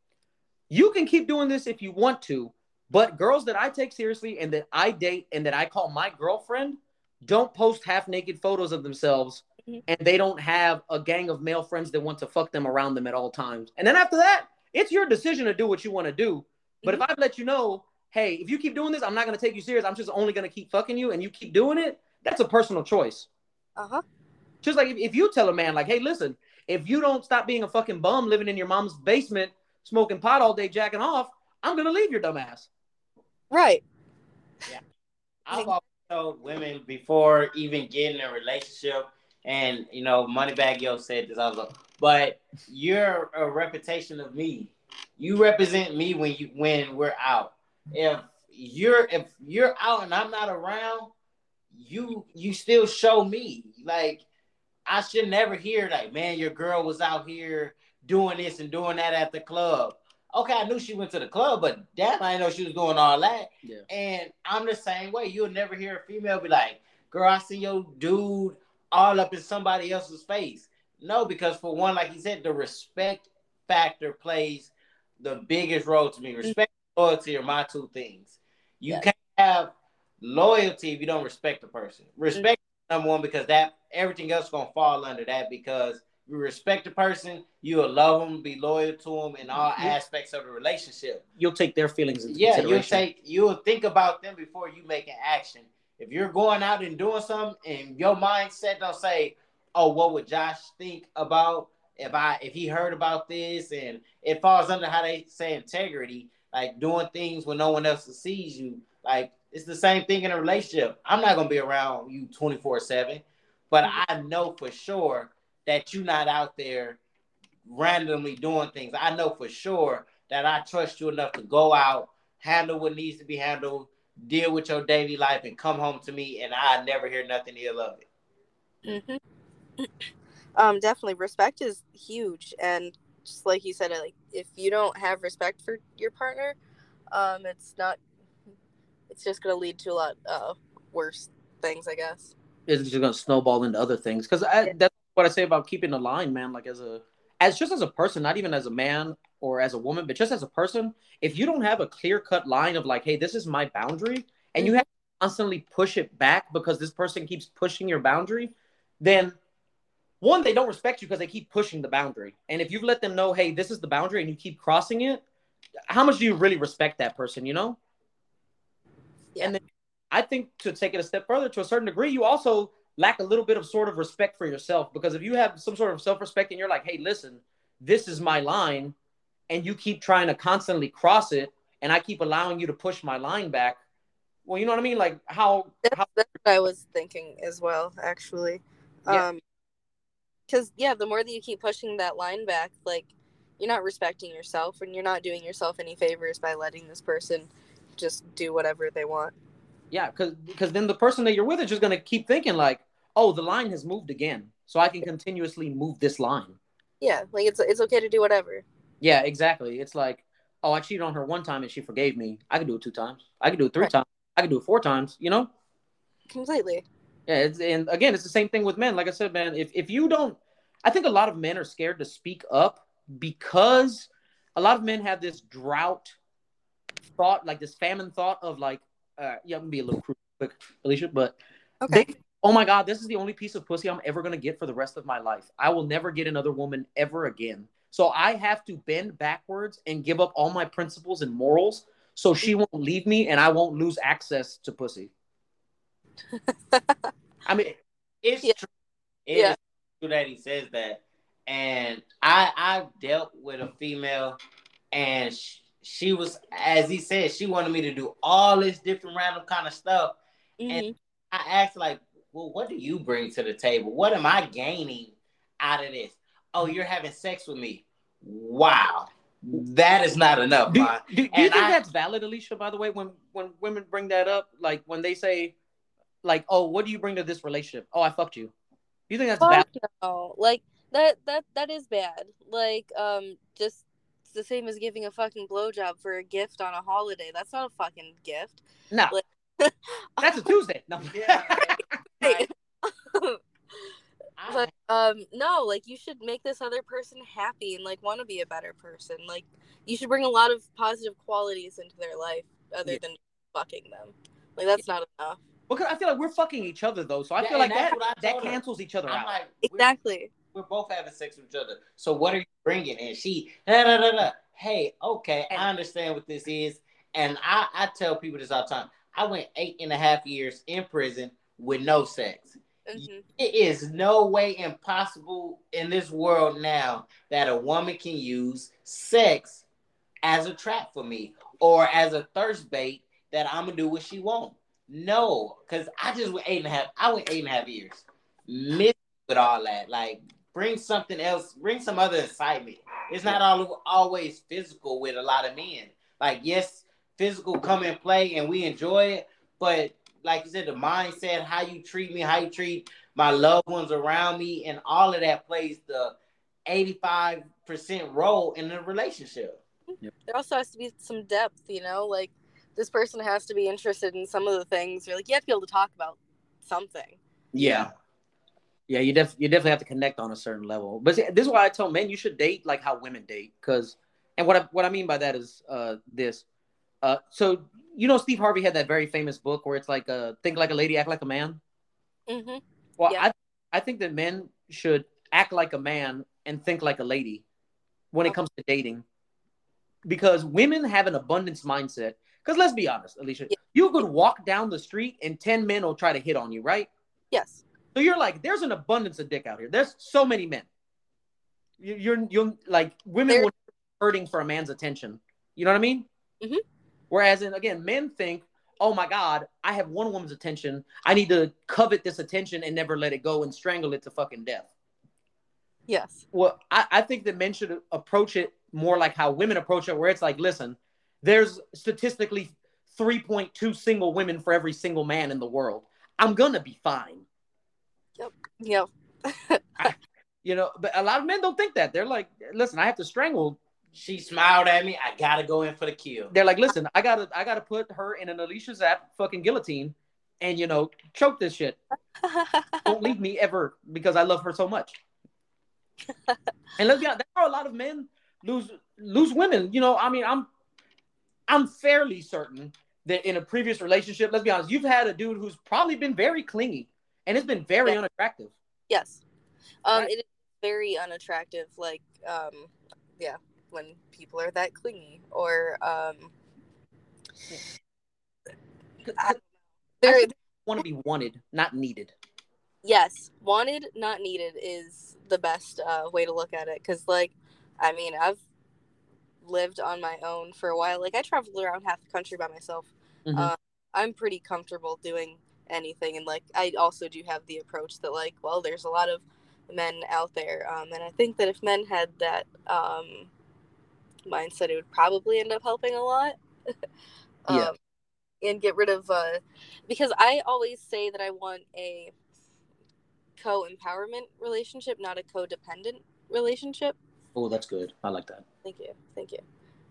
A: you can keep doing this if you want to, but girls that I take seriously and that I date and that I call my girlfriend don't post half naked photos of themselves
D: Mhm.
A: and they don't have a gang of male friends that want to fuck them around them at all times. And then after that, it's your decision to do what you want to do. But if I let you know, hey, if you keep doing this, I'm not going to take you serious. I'm just only going to keep fucking you and you keep doing it, that's a personal choice.
D: Uh huh.
A: Just like if, if you tell a man, like, hey, listen, if you don't stop being a fucking bum living in your mom's basement, smoking pot all day, jacking off, I'm going to leave your dumb ass.
D: Right. Yeah.
B: I've always told women before even getting in a relationship, and you know, Moneybagg Yo said this also, but you're a reputation of me. You represent me when you when we're out. If you're if you're out and I'm not around, you you still show me. Like I should never hear like, man, your girl was out here doing this and doing that at the club. Okay, I knew she went to the club, but damn, I didn't know she was doing all that.
A: Yeah.
B: And I'm the same way. You'll never hear a female be like, girl, I see your dude all up in somebody else's face. No, because for one, like you said, the respect factor plays the biggest role to me. Mm. Respect and loyalty are my two things. You
D: Yeah.
B: can't have loyalty if you don't respect the person. Respect mm-hmm. is number one because that everything else gonna fall under that because you respect the person, you will love them, be loyal to them in all
A: Yeah.
B: aspects of the relationship
A: You'll take their feelings into
B: yeah, you'll take you'll think about them before you make an action. If you're going out and doing something and your mindset don't say, Oh, what would Josh think about if I if he heard about this and it falls under how they say integrity, like doing things when no one else sees you, Like it's the same thing in a relationship. I'm not gonna be around you 24 seven, but I know for sure that you're not out there randomly doing things. I know for sure that I trust you enough to go out, handle what needs to be handled, deal with your daily life, and come home to me, and I never hear nothing ill of it.
D: hmm Um, definitely, respect is huge, and just like you said, like if you don't have respect for your partner, um, it's not. It's just gonna lead to a lot uh, worse things, I guess.
A: It's just gonna snowball into other things. Because
D: Yeah.
A: that's what I say about keeping the line, man. Like as a as just as a person, not even as a man or as a woman, but just as a person, if you don't have a clear cut line of like, hey, this is my boundary, and you have to constantly push it back because this person keeps pushing your boundary, then one, they don't respect you because they keep pushing the boundary. And if you've let them know, hey, this is the boundary, and you keep crossing it, how much do you really respect that person? You know.
D: Yeah.
A: And then I think to take it a step further, to a certain degree, you also lack a little bit of sort of respect for yourself because if you have some sort of self-respect and you're like, hey, listen, this is my line, and you keep trying to constantly cross it, and I keep allowing you to push my line back. Well, you know what I mean? Like how
D: That's,
A: how
D: that's what I was thinking as well, actually.
A: Yeah.
D: Um, because yeah, the more that you keep pushing that line back, like you're not respecting yourself, and you're not doing yourself any favors by letting this person just do whatever they want.
A: yeah, because because then the person that you're with is just gonna keep thinking like, oh, the line has moved again, so I can continuously move this line.
D: Yeah, like it's it's okay to do whatever.
A: Yeah, exactly. It's like, oh, I cheated on her one time and she forgave me. I could do it two times. I could do it three
D: Right.
A: times. I could do it four times. You know?
D: Completely.
A: Yeah. And again, it's the same thing with men. Like I said, man, if if you don't, I think a lot of men are scared to speak up because a lot of men have this drought thought, like this famine thought of like, uh, yeah, I'm gonna be a little crude, quick, Alicia, but
D: Okay.
A: they, oh my god, this is the only piece of pussy I'm ever gonna get for the rest of my life. I will never get another woman ever again. So I have to bend backwards and give up all my principles and morals so she won't leave me and I won't lose access to pussy. I mean,
B: It's
D: Yeah.
B: true. It
D: Yeah.
B: is true that he says that. And I I've dealt with a female, and she, she was, as he said, she wanted me to do all this different random kind of stuff.
D: Mhm.
B: I asked like, well, what do you bring to the table? What am I gaining out of this? Oh, you're having sex with me. Wow. That is not enough,
A: do, do, do you think
B: I-
A: that's valid, Alicia? By the way, when when women bring that up, like when they say, like, "Oh, what do you bring to this relationship?" Oh, I fucked you. Do you think that's valid?
D: Fuck no. Like that that that is bad. Like um just it's the same as giving a fucking blowjob for a gift on a holiday. That's not a fucking gift.
A: No,
D: Like-
A: that's a Tuesday. No.
B: Yeah,
D: Hey.
B: I-
D: but um no, like you should make this other person happy and like want to be a better person. Like you should bring a lot of positive qualities into their life other
A: Yeah.
D: than fucking them. Like that's not enough.
A: Because I feel like we're fucking each other though, so I
B: Yeah,
A: feel like that that
B: told her.
A: cancels each other
B: I'm
A: out.
B: like, we're-
D: Exactly.
B: we're both having sex with each other. So what are you bringing? And she, da, da, da, da. hey, okay,
A: And-
B: I understand what this is. And I, I tell people this all the time. I went eight and a half years in prison with no sex.
D: Mhm.
B: It is no way impossible in this world now that a woman can use sex as a trap for me or as a thirst bait that I'm gonna do what she want. No, because I just went eight and a half. I went eight and a half years. Miss with all that. Like bring something else, bring some other excitement. It's not all always physical with a lot of men. Like, yes, physical come and play and we enjoy it, but like you said, the mindset, how you treat me, how you treat my loved ones around me, and all of that plays the 85% role in the relationship.
D: There also has to be some depth, you know, like this person has to be interested in some of the things. You're like you have to be able to talk about something.
A: Yeah. Yeah, you def you definitely have to connect on a certain level. But see, this is why I tell men you should date like how women date. Cause and what I what I mean by that is uh this. Uh so you know Steve Harvey had that very famous book where it's like uh think like a lady, act like a man.
D: hmm
A: Well,
D: Yeah.
A: I I think that men should act like a man and think like a lady when it comes to dating. Because women have an abundance mindset. Because let's be honest, Alicia,
D: Yeah.
A: you could walk down the street and 10 men will try to hit on you, right?
D: Yes.
A: So you're like, there's an abundance of dick out here. There's so many men. You- You're you're like women will hurting for a man's attention. You know what I mean?
D: Mhm.
A: Whereas in again, men think, oh my God, I have one woman's attention. I need to covet this attention and never let it go and strangle it to fucking death.
D: Yes.
A: Well, I, I think that men should approach it more like how women approach it, where it's like, listen, there's statistically 3.2 single women for every single man in the world. I'm gonna be fine.
D: Yep. Yep.
A: You know, but a lot of men don't think that. They're like, listen, I have to strangle.
B: She smiled at me. I gotta go in for the kill.
A: They're like, listen, I gotta I gotta put her in an Alicia Zap fucking guillotine and you know, choke this shit. Don't leave me ever because I love her so much. and let's be honest, that's how a lot of men lose lose women. You know, I mean, I'm I'm fairly certain that in a previous relationship, let's be honest, you've had a dude who's probably been very clingy and it's been very
D: Yeah.
A: unattractive.
D: yes. Um,
A: Right.
D: it is very unattractive. Like, um, yeah, when people are that clingy or um,
A: I
D: they're
A: want to be wanted, not needed.
D: yes, wanted, not needed is the best uh, way to look at it. Because, like, I mean, I've lived on my own for a while. Like, I traveled around half the country by myself.
A: Mhm.
D: Uh, I'm pretty comfortable doing anything, and like, I also do have the approach that, like, well, there's a lot of men out there, um, and I think that if men had that um, mindset, it would probably end up helping a lot.
A: Yeah.
D: um, and get rid of uh, because I always say that I want a co-empowerment relationship, not a codependent relationship.
A: Oh, that's good. I like that.
D: Thank you, thank you.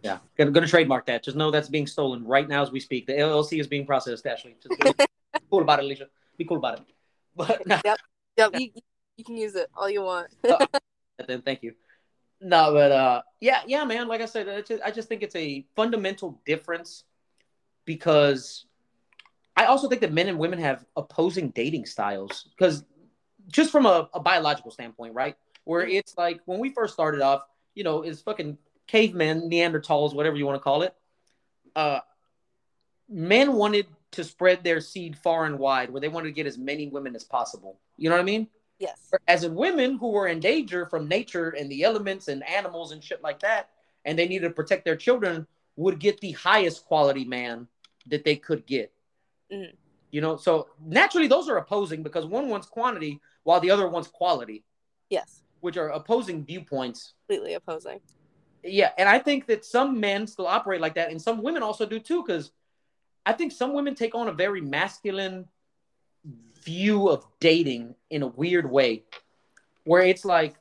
A: Yeah, gonna, gonna trademark that. Just know that's being stolen right now as we speak. The LLC is being processed. Ashley, just be cool about it, Alicia. Be cool about it. But
D: Yep, yep. You, you can use it all you want.
A: then thank you. No, but uh, yeah, yeah, man. Like I said, I just, I just think it's a fundamental difference because I also think that men and women have opposing dating styles. Because just from a, a biological standpoint, right? Where it's like when we first started off, you know, it's fucking cavemen, Neanderthals, whatever you want to call it. Uh, men wanted to spread their seed far and wide, where they wanted to get as many women as possible. You know what I mean?
D: yes.
A: as in women who were in danger from nature and the elements and animals and shit like that, and they needed to protect their children, would get the highest quality man that they could get.
D: Mhm.
A: You know, so naturally those are opposing because one wants quantity while the other wants quality,
D: Yes.
A: Which are opposing viewpoints.
D: Completely opposing.
A: Yeah, and I think that some men still operate like that, and some women also do too, because I think some women take on a very masculine view of dating in a weird way, where it's like,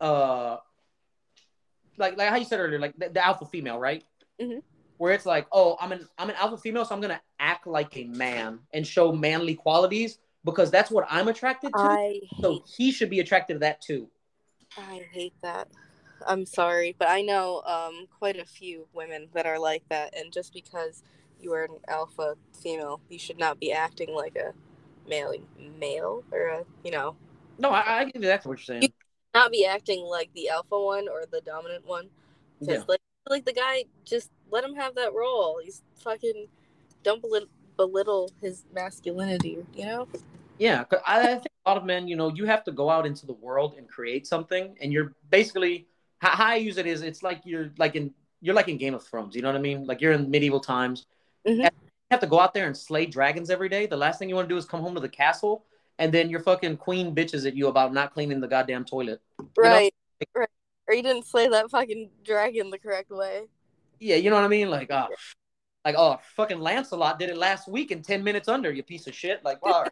A: uh, like like how you said earlier, like the, the alpha female, right?
D: Mhm.
A: Where it's like, oh, I'm an I'm an alpha female, so I'm gonna act like a man and show manly qualities because that's what I'm attracted to.
D: I
A: so he should be attracted to that too.
D: I hate that. I'm sorry, but I know um, quite a few women that are like that, and just because you are an alpha female, you should not be acting like a male male or a you know
A: No, I, I get exactly what you're saying.
D: not be acting like the alpha one or the dominant one. Because
A: Yeah.
D: like like the guy, just let him have that role. He's fucking don't belittle, belittle his masculinity. You know.
A: Yeah, 'cause I I think a lot of men, you know, you have to go out into the world and create something, and you're basically how, how I use it is it's like you're like in you're like in Game of Thrones, you know what I mean? Like you're in medieval times.
D: Mhm.
A: You have to go out there and slay dragons every day. The last thing you want to do is come home to the castle, and then your fucking queen bitches at you about not cleaning the goddamn toilet. know?
D: Right. Right. Or you didn't slay that fucking dragon the correct way.
A: Yeah, you know what I mean? Like, oh, like oh, fucking Lancelot did it last week in ten minutes under. You piece of shit. Like, wow,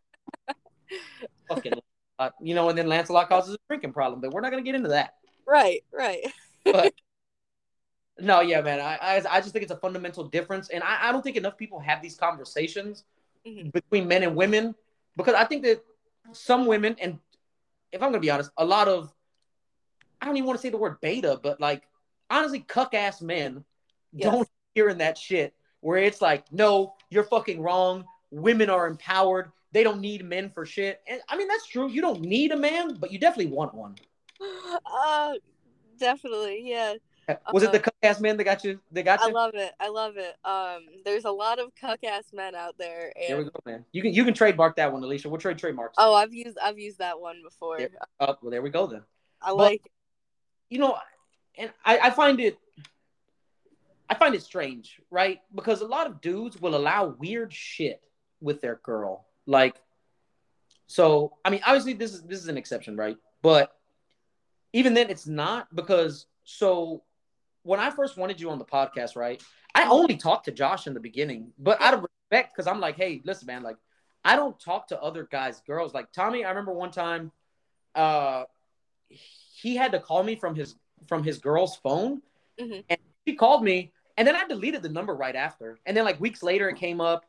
A: fucking, uh, you know, and then Lancelot causes a drinking problem, but we're not gonna get into that.
D: Right. Right.
A: But no, yeah, man, I, I I just think it's a fundamental difference, and I, I don't think enough people have these conversations
D: Mhm.
A: between men and women because I think that some women, and if I'm gonna be honest, a lot of I don't even want to say the word beta, but like honestly, cuck ass men
D: Yes.
A: don't hearing that shit where it's like, no, you're fucking wrong. Women are empowered. They don't need men for shit. And I mean, that's true. You don't need a man, but you definitely want one.
D: Uh, definitely. Yeah.
A: Was it the cuck ass man that got you? That got you.
D: I love it. I love it. Um, there's a lot of cuck ass men out there,
A: There we go, man. You can you can trademark that one, Alicia. We'll trade trademarks.
D: oh, I've used I've used that one before.
A: Yeah. Oh, well, there we go then.
D: I
A: But-
D: like.
A: You know, and I, I find it I find it strange, right? Because a lot of dudes will allow weird shit with their girl. Like, so I mean, obviously this is this is an exception, right? But even then, it's not because so when I first wanted you on the podcast, right? I only talked to Josh in the beginning, but out of respect, because I'm like, hey, listen, man, like I don't talk to other guys, girls. Like Tommy, I remember one time, uh, he had to call me from his from his girl's phone,
D: Mhm.
A: and she called me, and then I deleted the number right after, and then like weeks later it came up,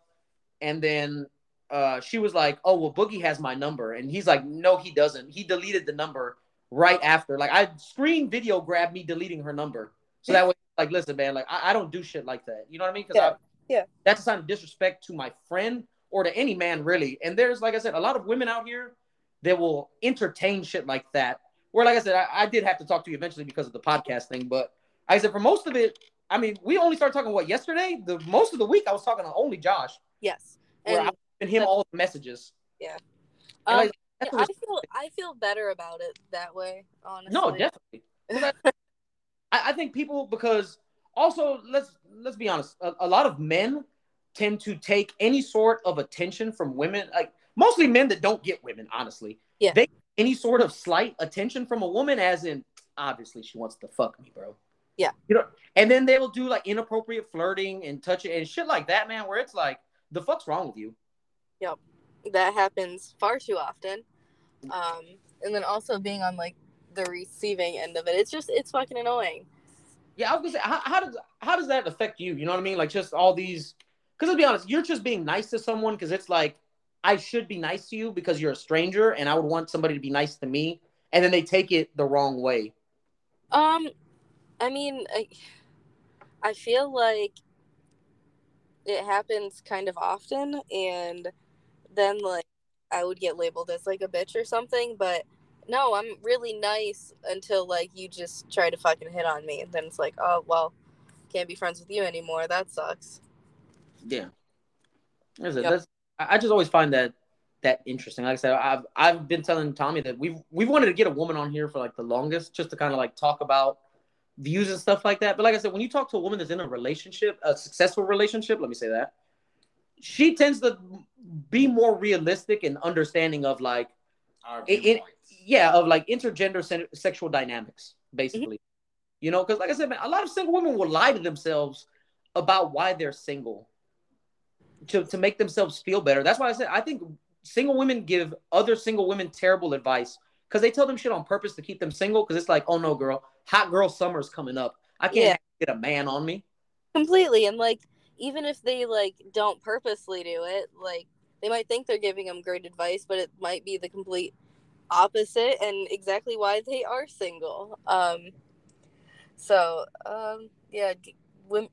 A: and then uh, she was like, oh well, Boogie has my number, and he's like, no, he doesn't. He deleted the number right after. Like I screen video grabbed me deleting her number, so that way, like, listen, man, like I, I don't do shit like that. You know what I mean? Because
D: Yeah. Yeah.
A: that's a sign of disrespect to my friend or to any man really. And there's like I said, a lot of women out here that will entertain shit like that. Where like I said, I, I did have to talk to you eventually because of the podcast thing, but I said for most of it, I mean, we only started talking what yesterday. The most of the week I was talking to only Josh,
D: Yes.
A: where
D: And
A: I and him all the messages.
D: Yeah. Um,
A: like,
D: I feel I feel better about it that way, honestly.
A: No, definitely. I, I I think people because also let's let's be honest, a, a lot of men tend to take any sort of attention from women, like mostly men that don't get women, honestly.
D: Yeah.
A: They any sort of slight attention from a woman, as in obviously she wants to fuck me, bro.
D: Yeah.
A: You know, and then they will do like inappropriate flirting and touch it and shit like that, man, where it's like, the fuck's wrong with you? Yep.
D: That happens far too often. Um, and then also being on like the receiving end of it, it's just it's fucking annoying.
A: Yeah, I was gonna say, how, how does how does that affect you? You know what I mean? Like just all these, because let's be honest, you're just being nice to someone because it's like I should be nice to you because you're a stranger, and I would want somebody to be nice to me, and then they take it the wrong way.
D: Um, I mean, I, I feel like it happens kind of often, and then like I would get labeled as like a bitch or something. But no, I'm really nice until like you just try to fucking hit on me, and then it's like, oh well, can't be friends with you anymore. That sucks.
A: Yeah, That's.
D: Yep.
A: That's, I just always find that that interesting. Like I said, I've I've been telling Tommy that we've we've wanted to get a woman on here for like the longest, just to kind of like talk about views and stuff like that. But like I said, when you talk to a woman that's in a relationship, a successful relationship, let me say that, she tends to be more realistic and understanding of like it, it, yeah, of like intergender se- sexual dynamics, basically. You know, because like I said, man, a lot of single women will lie to themselves about why they're single to, to make themselves feel better. That's why I said I think single women give other single women terrible advice because they tell them shit on purpose to keep them single. Because it's like, oh no, girl, hot girl summer's coming up. I can't
D: Yeah.
A: get a man on me.
D: completely and like even if they like don't purposely do it like they might think they're giving them great advice but it might be the complete opposite and exactly why they are single um so um yeah women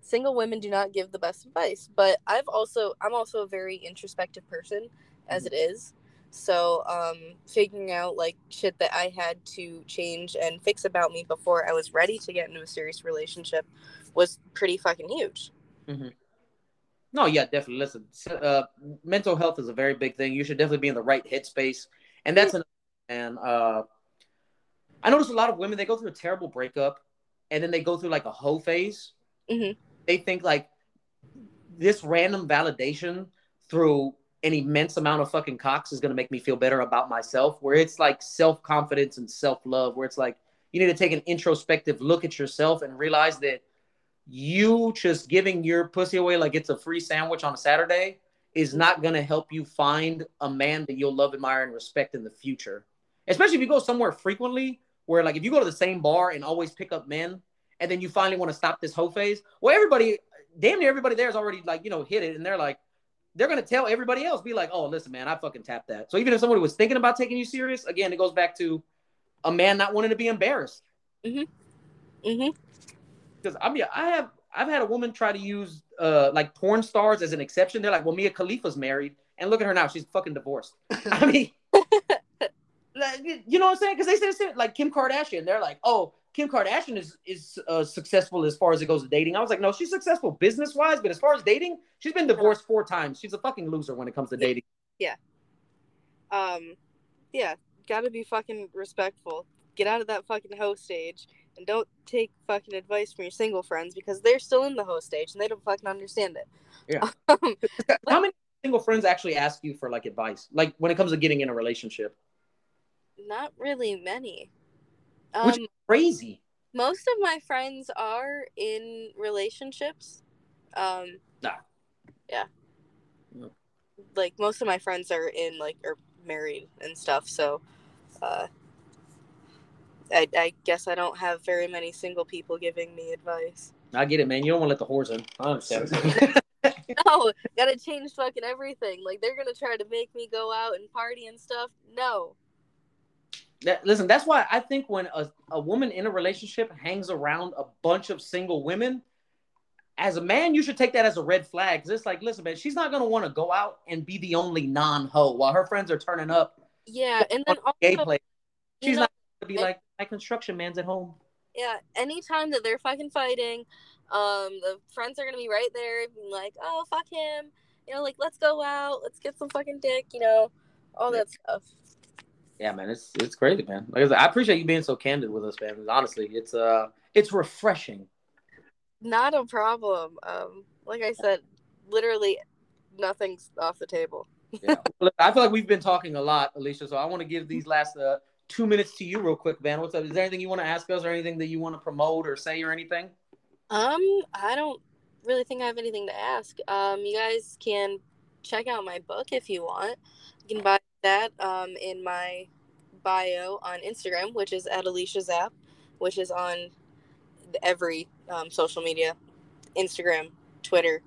D: single women do not give the best advice but i've also i'm also a very introspective person as it is so um figuring out like shit that i had to change and fix about me before i was ready to get into a serious relationship was pretty fucking huge
A: No, yeah, definitely. Listen, uh, mental health is a very big thing. You should definitely be in the right headspace, and that's an and uh, I notice a lot of women they go through a terrible breakup, and then they go through like a hoe phase.
D: Mhm.
A: They think like this random validation through an immense amount of fucking cocks is gonna make me feel better about myself. Where it's like self confidence and self love. Where it's like you need to take an introspective look at yourself and realize that you just giving your pussy away like it's a free sandwich on a Saturday is not going to help you find a man that you'll love, admire, and respect in the future. Especially if you go somewhere frequently, where like if you go to the same bar and always pick up men, and then you finally want to stop this hoe phase. Well, everybody, damn near everybody there is already like you know hit it, and they're like, they're gonna tell everybody else, be like, oh, listen, man, I fucking tapped that. So even if somebody was thinking about taking you serious, again, it goes back to a man not wanting to be embarrassed.
D: mm-hmm
A: because I mean, I have I've had a woman try to use uh like porn stars as an exception. They're like, well, Mia Khalifa's married, and look at her now, she's fucking divorced. I mean, like, you know what I'm saying? Because they said it's like Kim Kardashian. They're like, oh, Kim Kardashian is is uh, successful as far as it goes to dating. I was like, no, she's successful business wise, but as far as dating, she's been divorced four times. She's a fucking loser when it comes to dating. Yeah.
D: Um yeah gotta be fucking respectful get out of that fucking hoe stage and don't take fucking advice from your single friends because they're still in the host stage and they don't fucking understand it.
A: Yeah.
D: Um,
A: How many single friends actually ask you for like advice? Like when it comes to getting in a relationship?
D: not really many.
A: Which
D: Um,
A: is crazy.
D: most of my friends are in relationships. Um,
A: Nah.
D: Yeah. Like most of my friends are in like are married and stuff. So, uh, I I guess I don't have very many single people giving me advice.
A: I get it, man. You don't want to let the whores in. I understand.
D: No, gotta change fucking everything. Like they're gonna try to make me go out and party and stuff. No.
A: That, listen, that's why I think when a, a woman in a relationship hangs around a bunch of single women, as a man, you should take that as a red flag. Cause it's like, listen, man, she's not gonna want to go out and be the only non-hoe while her friends are turning up
D: Yeah, and then
A: gay
D: also,
A: play.
D: you
A: She's
D: know,
A: not gonna be
D: it-
A: like, my construction man's at home.
D: yeah, anytime that they're fucking fighting, um, the friends are gonna be right there, being like, "Oh, fuck him," you know, like let's go out, let's get some fucking dick, you know, all that stuff.
A: Yeah, man, it's it's crazy, man. Like I said, I appreciate you being so candid with us, man. Honestly, it's uh, it's refreshing.
D: Not a problem. Um, like I said, literally nothing's off the table.
A: Yeah, I feel like we've been talking a lot, Alicia. So I want to give these last uh two minutes to you, real quick, man. What's up? Is there anything you want to ask us, or anything that you want to promote or say, or anything?
D: Um, I don't really think I have anything to ask. Um, you guys can check out my book if you want. You can buy that um in my bio on Instagram, which is at Alicia Zap, which is on every um, social media, Instagram, Twitter,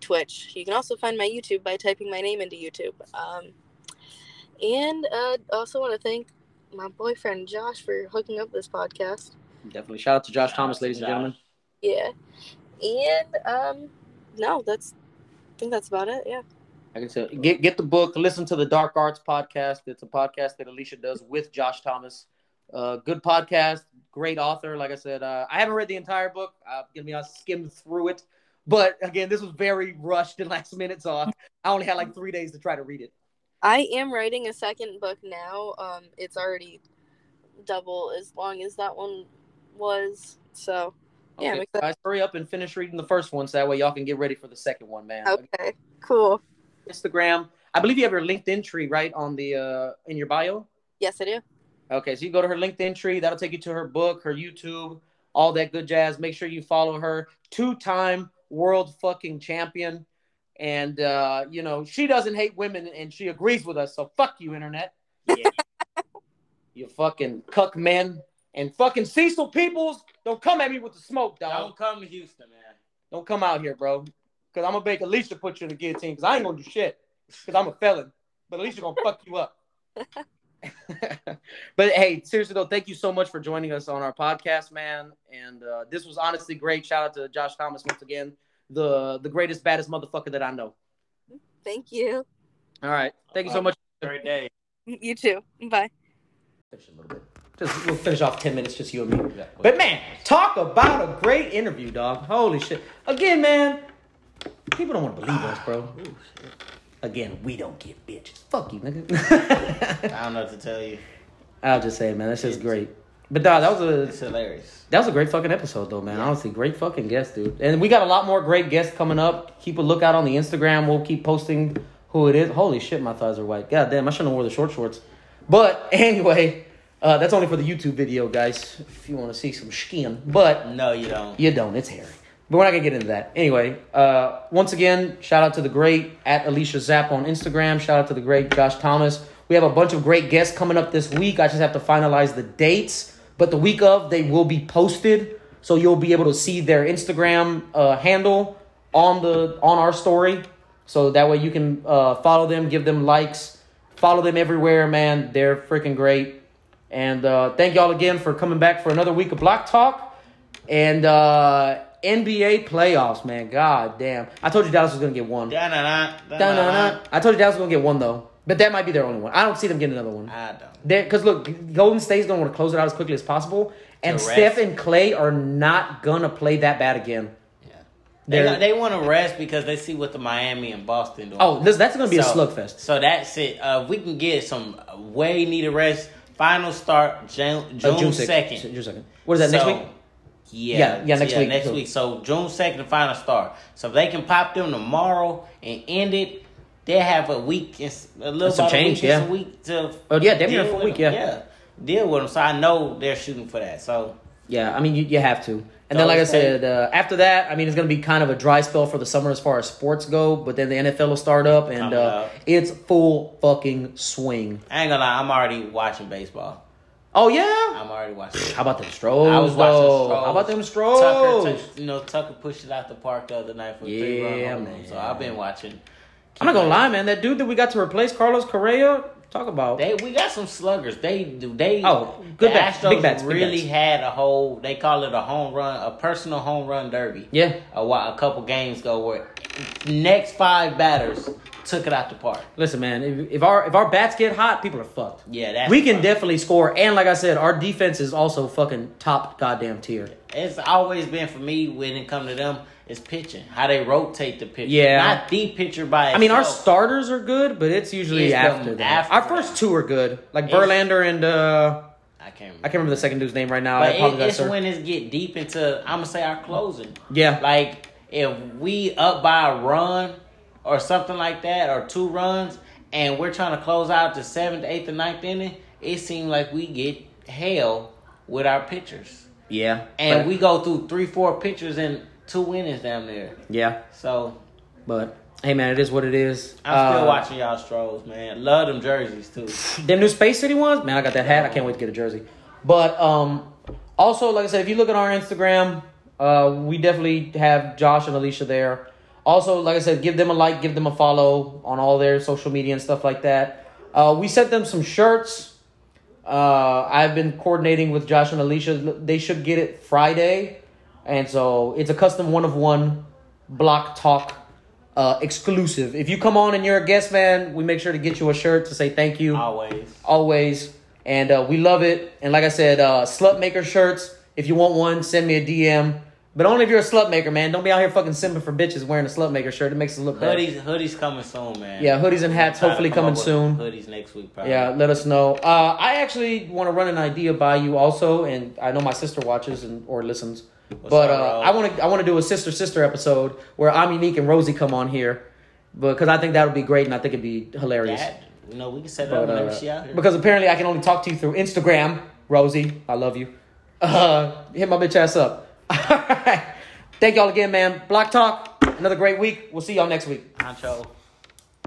D: Twitch. You can also find my YouTube by typing my name into YouTube. Um, and uh, also want to thank my boyfriend Josh for hooking up this podcast.
A: Definitely. Shout out to Josh Thomas,
B: out to
A: ladies and gentlemen.
D: Yeah. And um no, that's I think that's about it. Yeah.
A: I can say get get the book, listen to the Dark Arts podcast. It's a podcast that Alicia does with Josh Thomas. Uh, good podcast, great author. Like I said, uh, I haven't read the entire book. I'm gonna be honest, skimmed through it. But again, this was very rushed and last minute, so I I only had like three days to try to read it.
D: I am writing a second book now. Um it's already double as long as that one was. So Yeah, I'm
A: Okay, guys, hurry up and finish reading the first one, so that way y'all can get ready for the second one, man.
D: okay. Cool.
A: Instagram. I believe you have your Linktree right on the uh in your bio.
D: Yes I do.
A: Okay, so you go to her Linktree. That'll take you to her book, her YouTube, all that good jazz. Make sure you follow her. Two-time world fucking champion, and uh, you know she doesn't hate women, and she agrees with us. So fuck you, internet.
B: Yeah.
A: You fucking cuck men and fucking Cecil Peoples. Don't come at me with the smoke, dog.
B: Don't come to Houston, man.
A: Don't come out here, bro. Cause I'm gonna make Alicia put you in the guillotine. Cause I ain't gonna do shit. Cause I'm a felon. But Alicia gonna fuck you up. but hey, seriously though, thank you so much for joining us on our podcast, man. And uh, this was honestly great. Shout out to Josh Thomas once again, the the greatest, baddest motherfucker that I know.
D: Thank you.
A: All right, thank you so much.
B: Great day.
D: You too. Bye.
A: Finish a little bit. Just we'll finish off ten minutes, just you and me. But man, talk about a great interview, dog. Holy shit! Again, man, people don't want to believe us, bro. Again, we don't get bitches. Fuck you, nigga.
B: I don't know what to tell you.
A: I'll just say, man, that's just great. But dog, that was a It's
B: hilarious.
A: that was a great fucking episode, though, man. Honestly, great fucking guest, dude. And we got a lot more great guests coming up. Keep a lookout on the Instagram. We'll keep posting who it is. Holy shit, my thighs are white. God damn, I shouldn't have wore the short shorts. But anyway, uh, that's only for the YouTube video, guys. If you want to see some skin, but
B: No, you don't.
A: you don't. It's hairy. But we're not gonna get into that. Anyway, uh, once again, shout out to the great at Alicia Zapp on Instagram. Shout out to the great Josh Thomas. We have a bunch of great guests coming up this week. I just have to finalize the dates. But the week of, they will be posted, so you'll be able to see their Instagram uh, handle on the on our story. So that way you can uh, follow them, give them likes, follow them everywhere. Man, they're freaking great. And uh, thank y'all again for coming back for another week of Block Talk. And uh, NBA playoffs, man. God damn. I told you Dallas was going to get one.
B: Da-na-na, da-na-na.
A: I told you Dallas was going to get one, though. But that might be their only one. I don't see them getting another one.
B: I don't.
A: Because, look, Golden State's going to want to close it out as quickly as possible. And Steph and Clay are not going to play that bad again.
B: Yeah. They,
A: They're-
B: they want to rest because they see what the Miami and Boston doing.
A: Oh, this, that's going to be a slugfest.
B: So that's it. Uh, we can get some way needed rest Final start June
A: Uh,
B: June second.
A: June second. What is that next week?
B: Yeah,
A: Yeah, yeah, next week.
B: Next
A: So-
B: week. So June second, the final start. So if they can pop them tomorrow and end it, they have a week, and a little
A: That's some change,
B: a week,
A: yeah.
B: a week to.
A: Oh, yeah, damn near a
B: deal
A: full week,
B: them.
A: yeah.
B: yeah, deal with them. So I know they're shooting for that. So
A: Yeah, I mean you, you have to. And then, like I said, uh, after that, I mean it's going to be kind of a dry spell for the summer as far as sports go. But then the NFL will start up, and uh, it's full fucking swing.
B: I ain't gonna lie, I'm already watching baseball.
A: Oh yeah,
B: I'm already watching.
A: how about them Stros?
B: I was watching
A: though?
B: Strohs.
A: How about them Stros?
B: Tucker, touched- you know, Tucker pushed it out the park the other night for a three run home run. So I've been watching.
A: I'm not gonna lie, man. That dude that we got to replace Carlos Correa, talk about.
B: They we got some sluggers. They do they
A: Oh, good
B: the
A: bats,
B: Astros
A: big bats, big
B: really
A: bats.
B: had a whole they call it a home run, a personal home run derby.
A: yeah,
B: A while, a couple games ago where next five batters took it out the park.
A: listen, man. If, if our if our bats get hot, people are fucked.
B: Yeah, that's
A: we can definitely score, and like I said, our defense is also fucking top goddamn tier.
B: It's always been for me when it come to them is pitching. How they rotate the pitcher.
A: Yeah.
B: Not the pitcher by
A: I mean, our starters are good, but it's usually
B: It's
A: after that.
B: after
A: our first
B: that.
A: two are good, like
B: It's-
A: Verlander and uh,
B: I can't remember.
A: I can't remember the second dude's name right now. I
B: But it,
A: apologize,
B: it's
A: sir.
B: when it get deep into I'm gonna say our closing.
A: Yeah.
B: Like if we up by a run or something like that, or two runs, and we're trying to close out the seventh, eighth, and ninth inning, it seems like we get hell with our pitchers.
A: yeah,
B: And we go through three, four pitchers and two innings down there.
A: yeah,
B: So
A: but hey, man, it is what it is.
B: I'm still
A: Uh,
B: watching y'all Stros, man. Love them jerseys too.
A: Them new Space City ones, man. I got that hat. I can't wait to get a jersey. But um, also, like I said, if you look at our Instagram, uh, we definitely have Josh and Alicia there. Also, like I said, give them a like, give them a follow on all their social media and stuff like that. Uh, we sent them some shirts. Uh, I've been coordinating with Josh and Alicia. They should get it Friday, and so it's a custom one of one block talk uh, exclusive. If you come on and you're a guest, man, we make sure to get you a shirt to say thank you
B: Always.
A: always. And uh, we love it. And like I said, uh, slut maker shirts. If you want one, send me a DM. But only if you're a slut maker, man. Don't be out here fucking simping for bitches wearing a slut maker shirt. It makes us look bad.
B: Hoodies, hoodies coming soon, man.
A: Yeah, hoodies and hats hopefully coming soon.
B: Hoodies next week, probably.
A: Yeah, let us know. Uh, I actually want to run an idea by you also, and I know my sister watches and or listens. but
B: up,
A: uh. I want to I want to do a sister sister episode where I'm unique and Rosie come on here, because I think that would be great and I think it'd be hilarious.
B: That, you know, we can set it up whenever
A: uh,
B: she out here.
A: because apparently I can only talk to you through Instagram, Rosie. I love you. Uh, hit my bitch ass up. Thank y'all again, man. Block Talk. Another great week. We'll see y'all next week.
B: Honcho.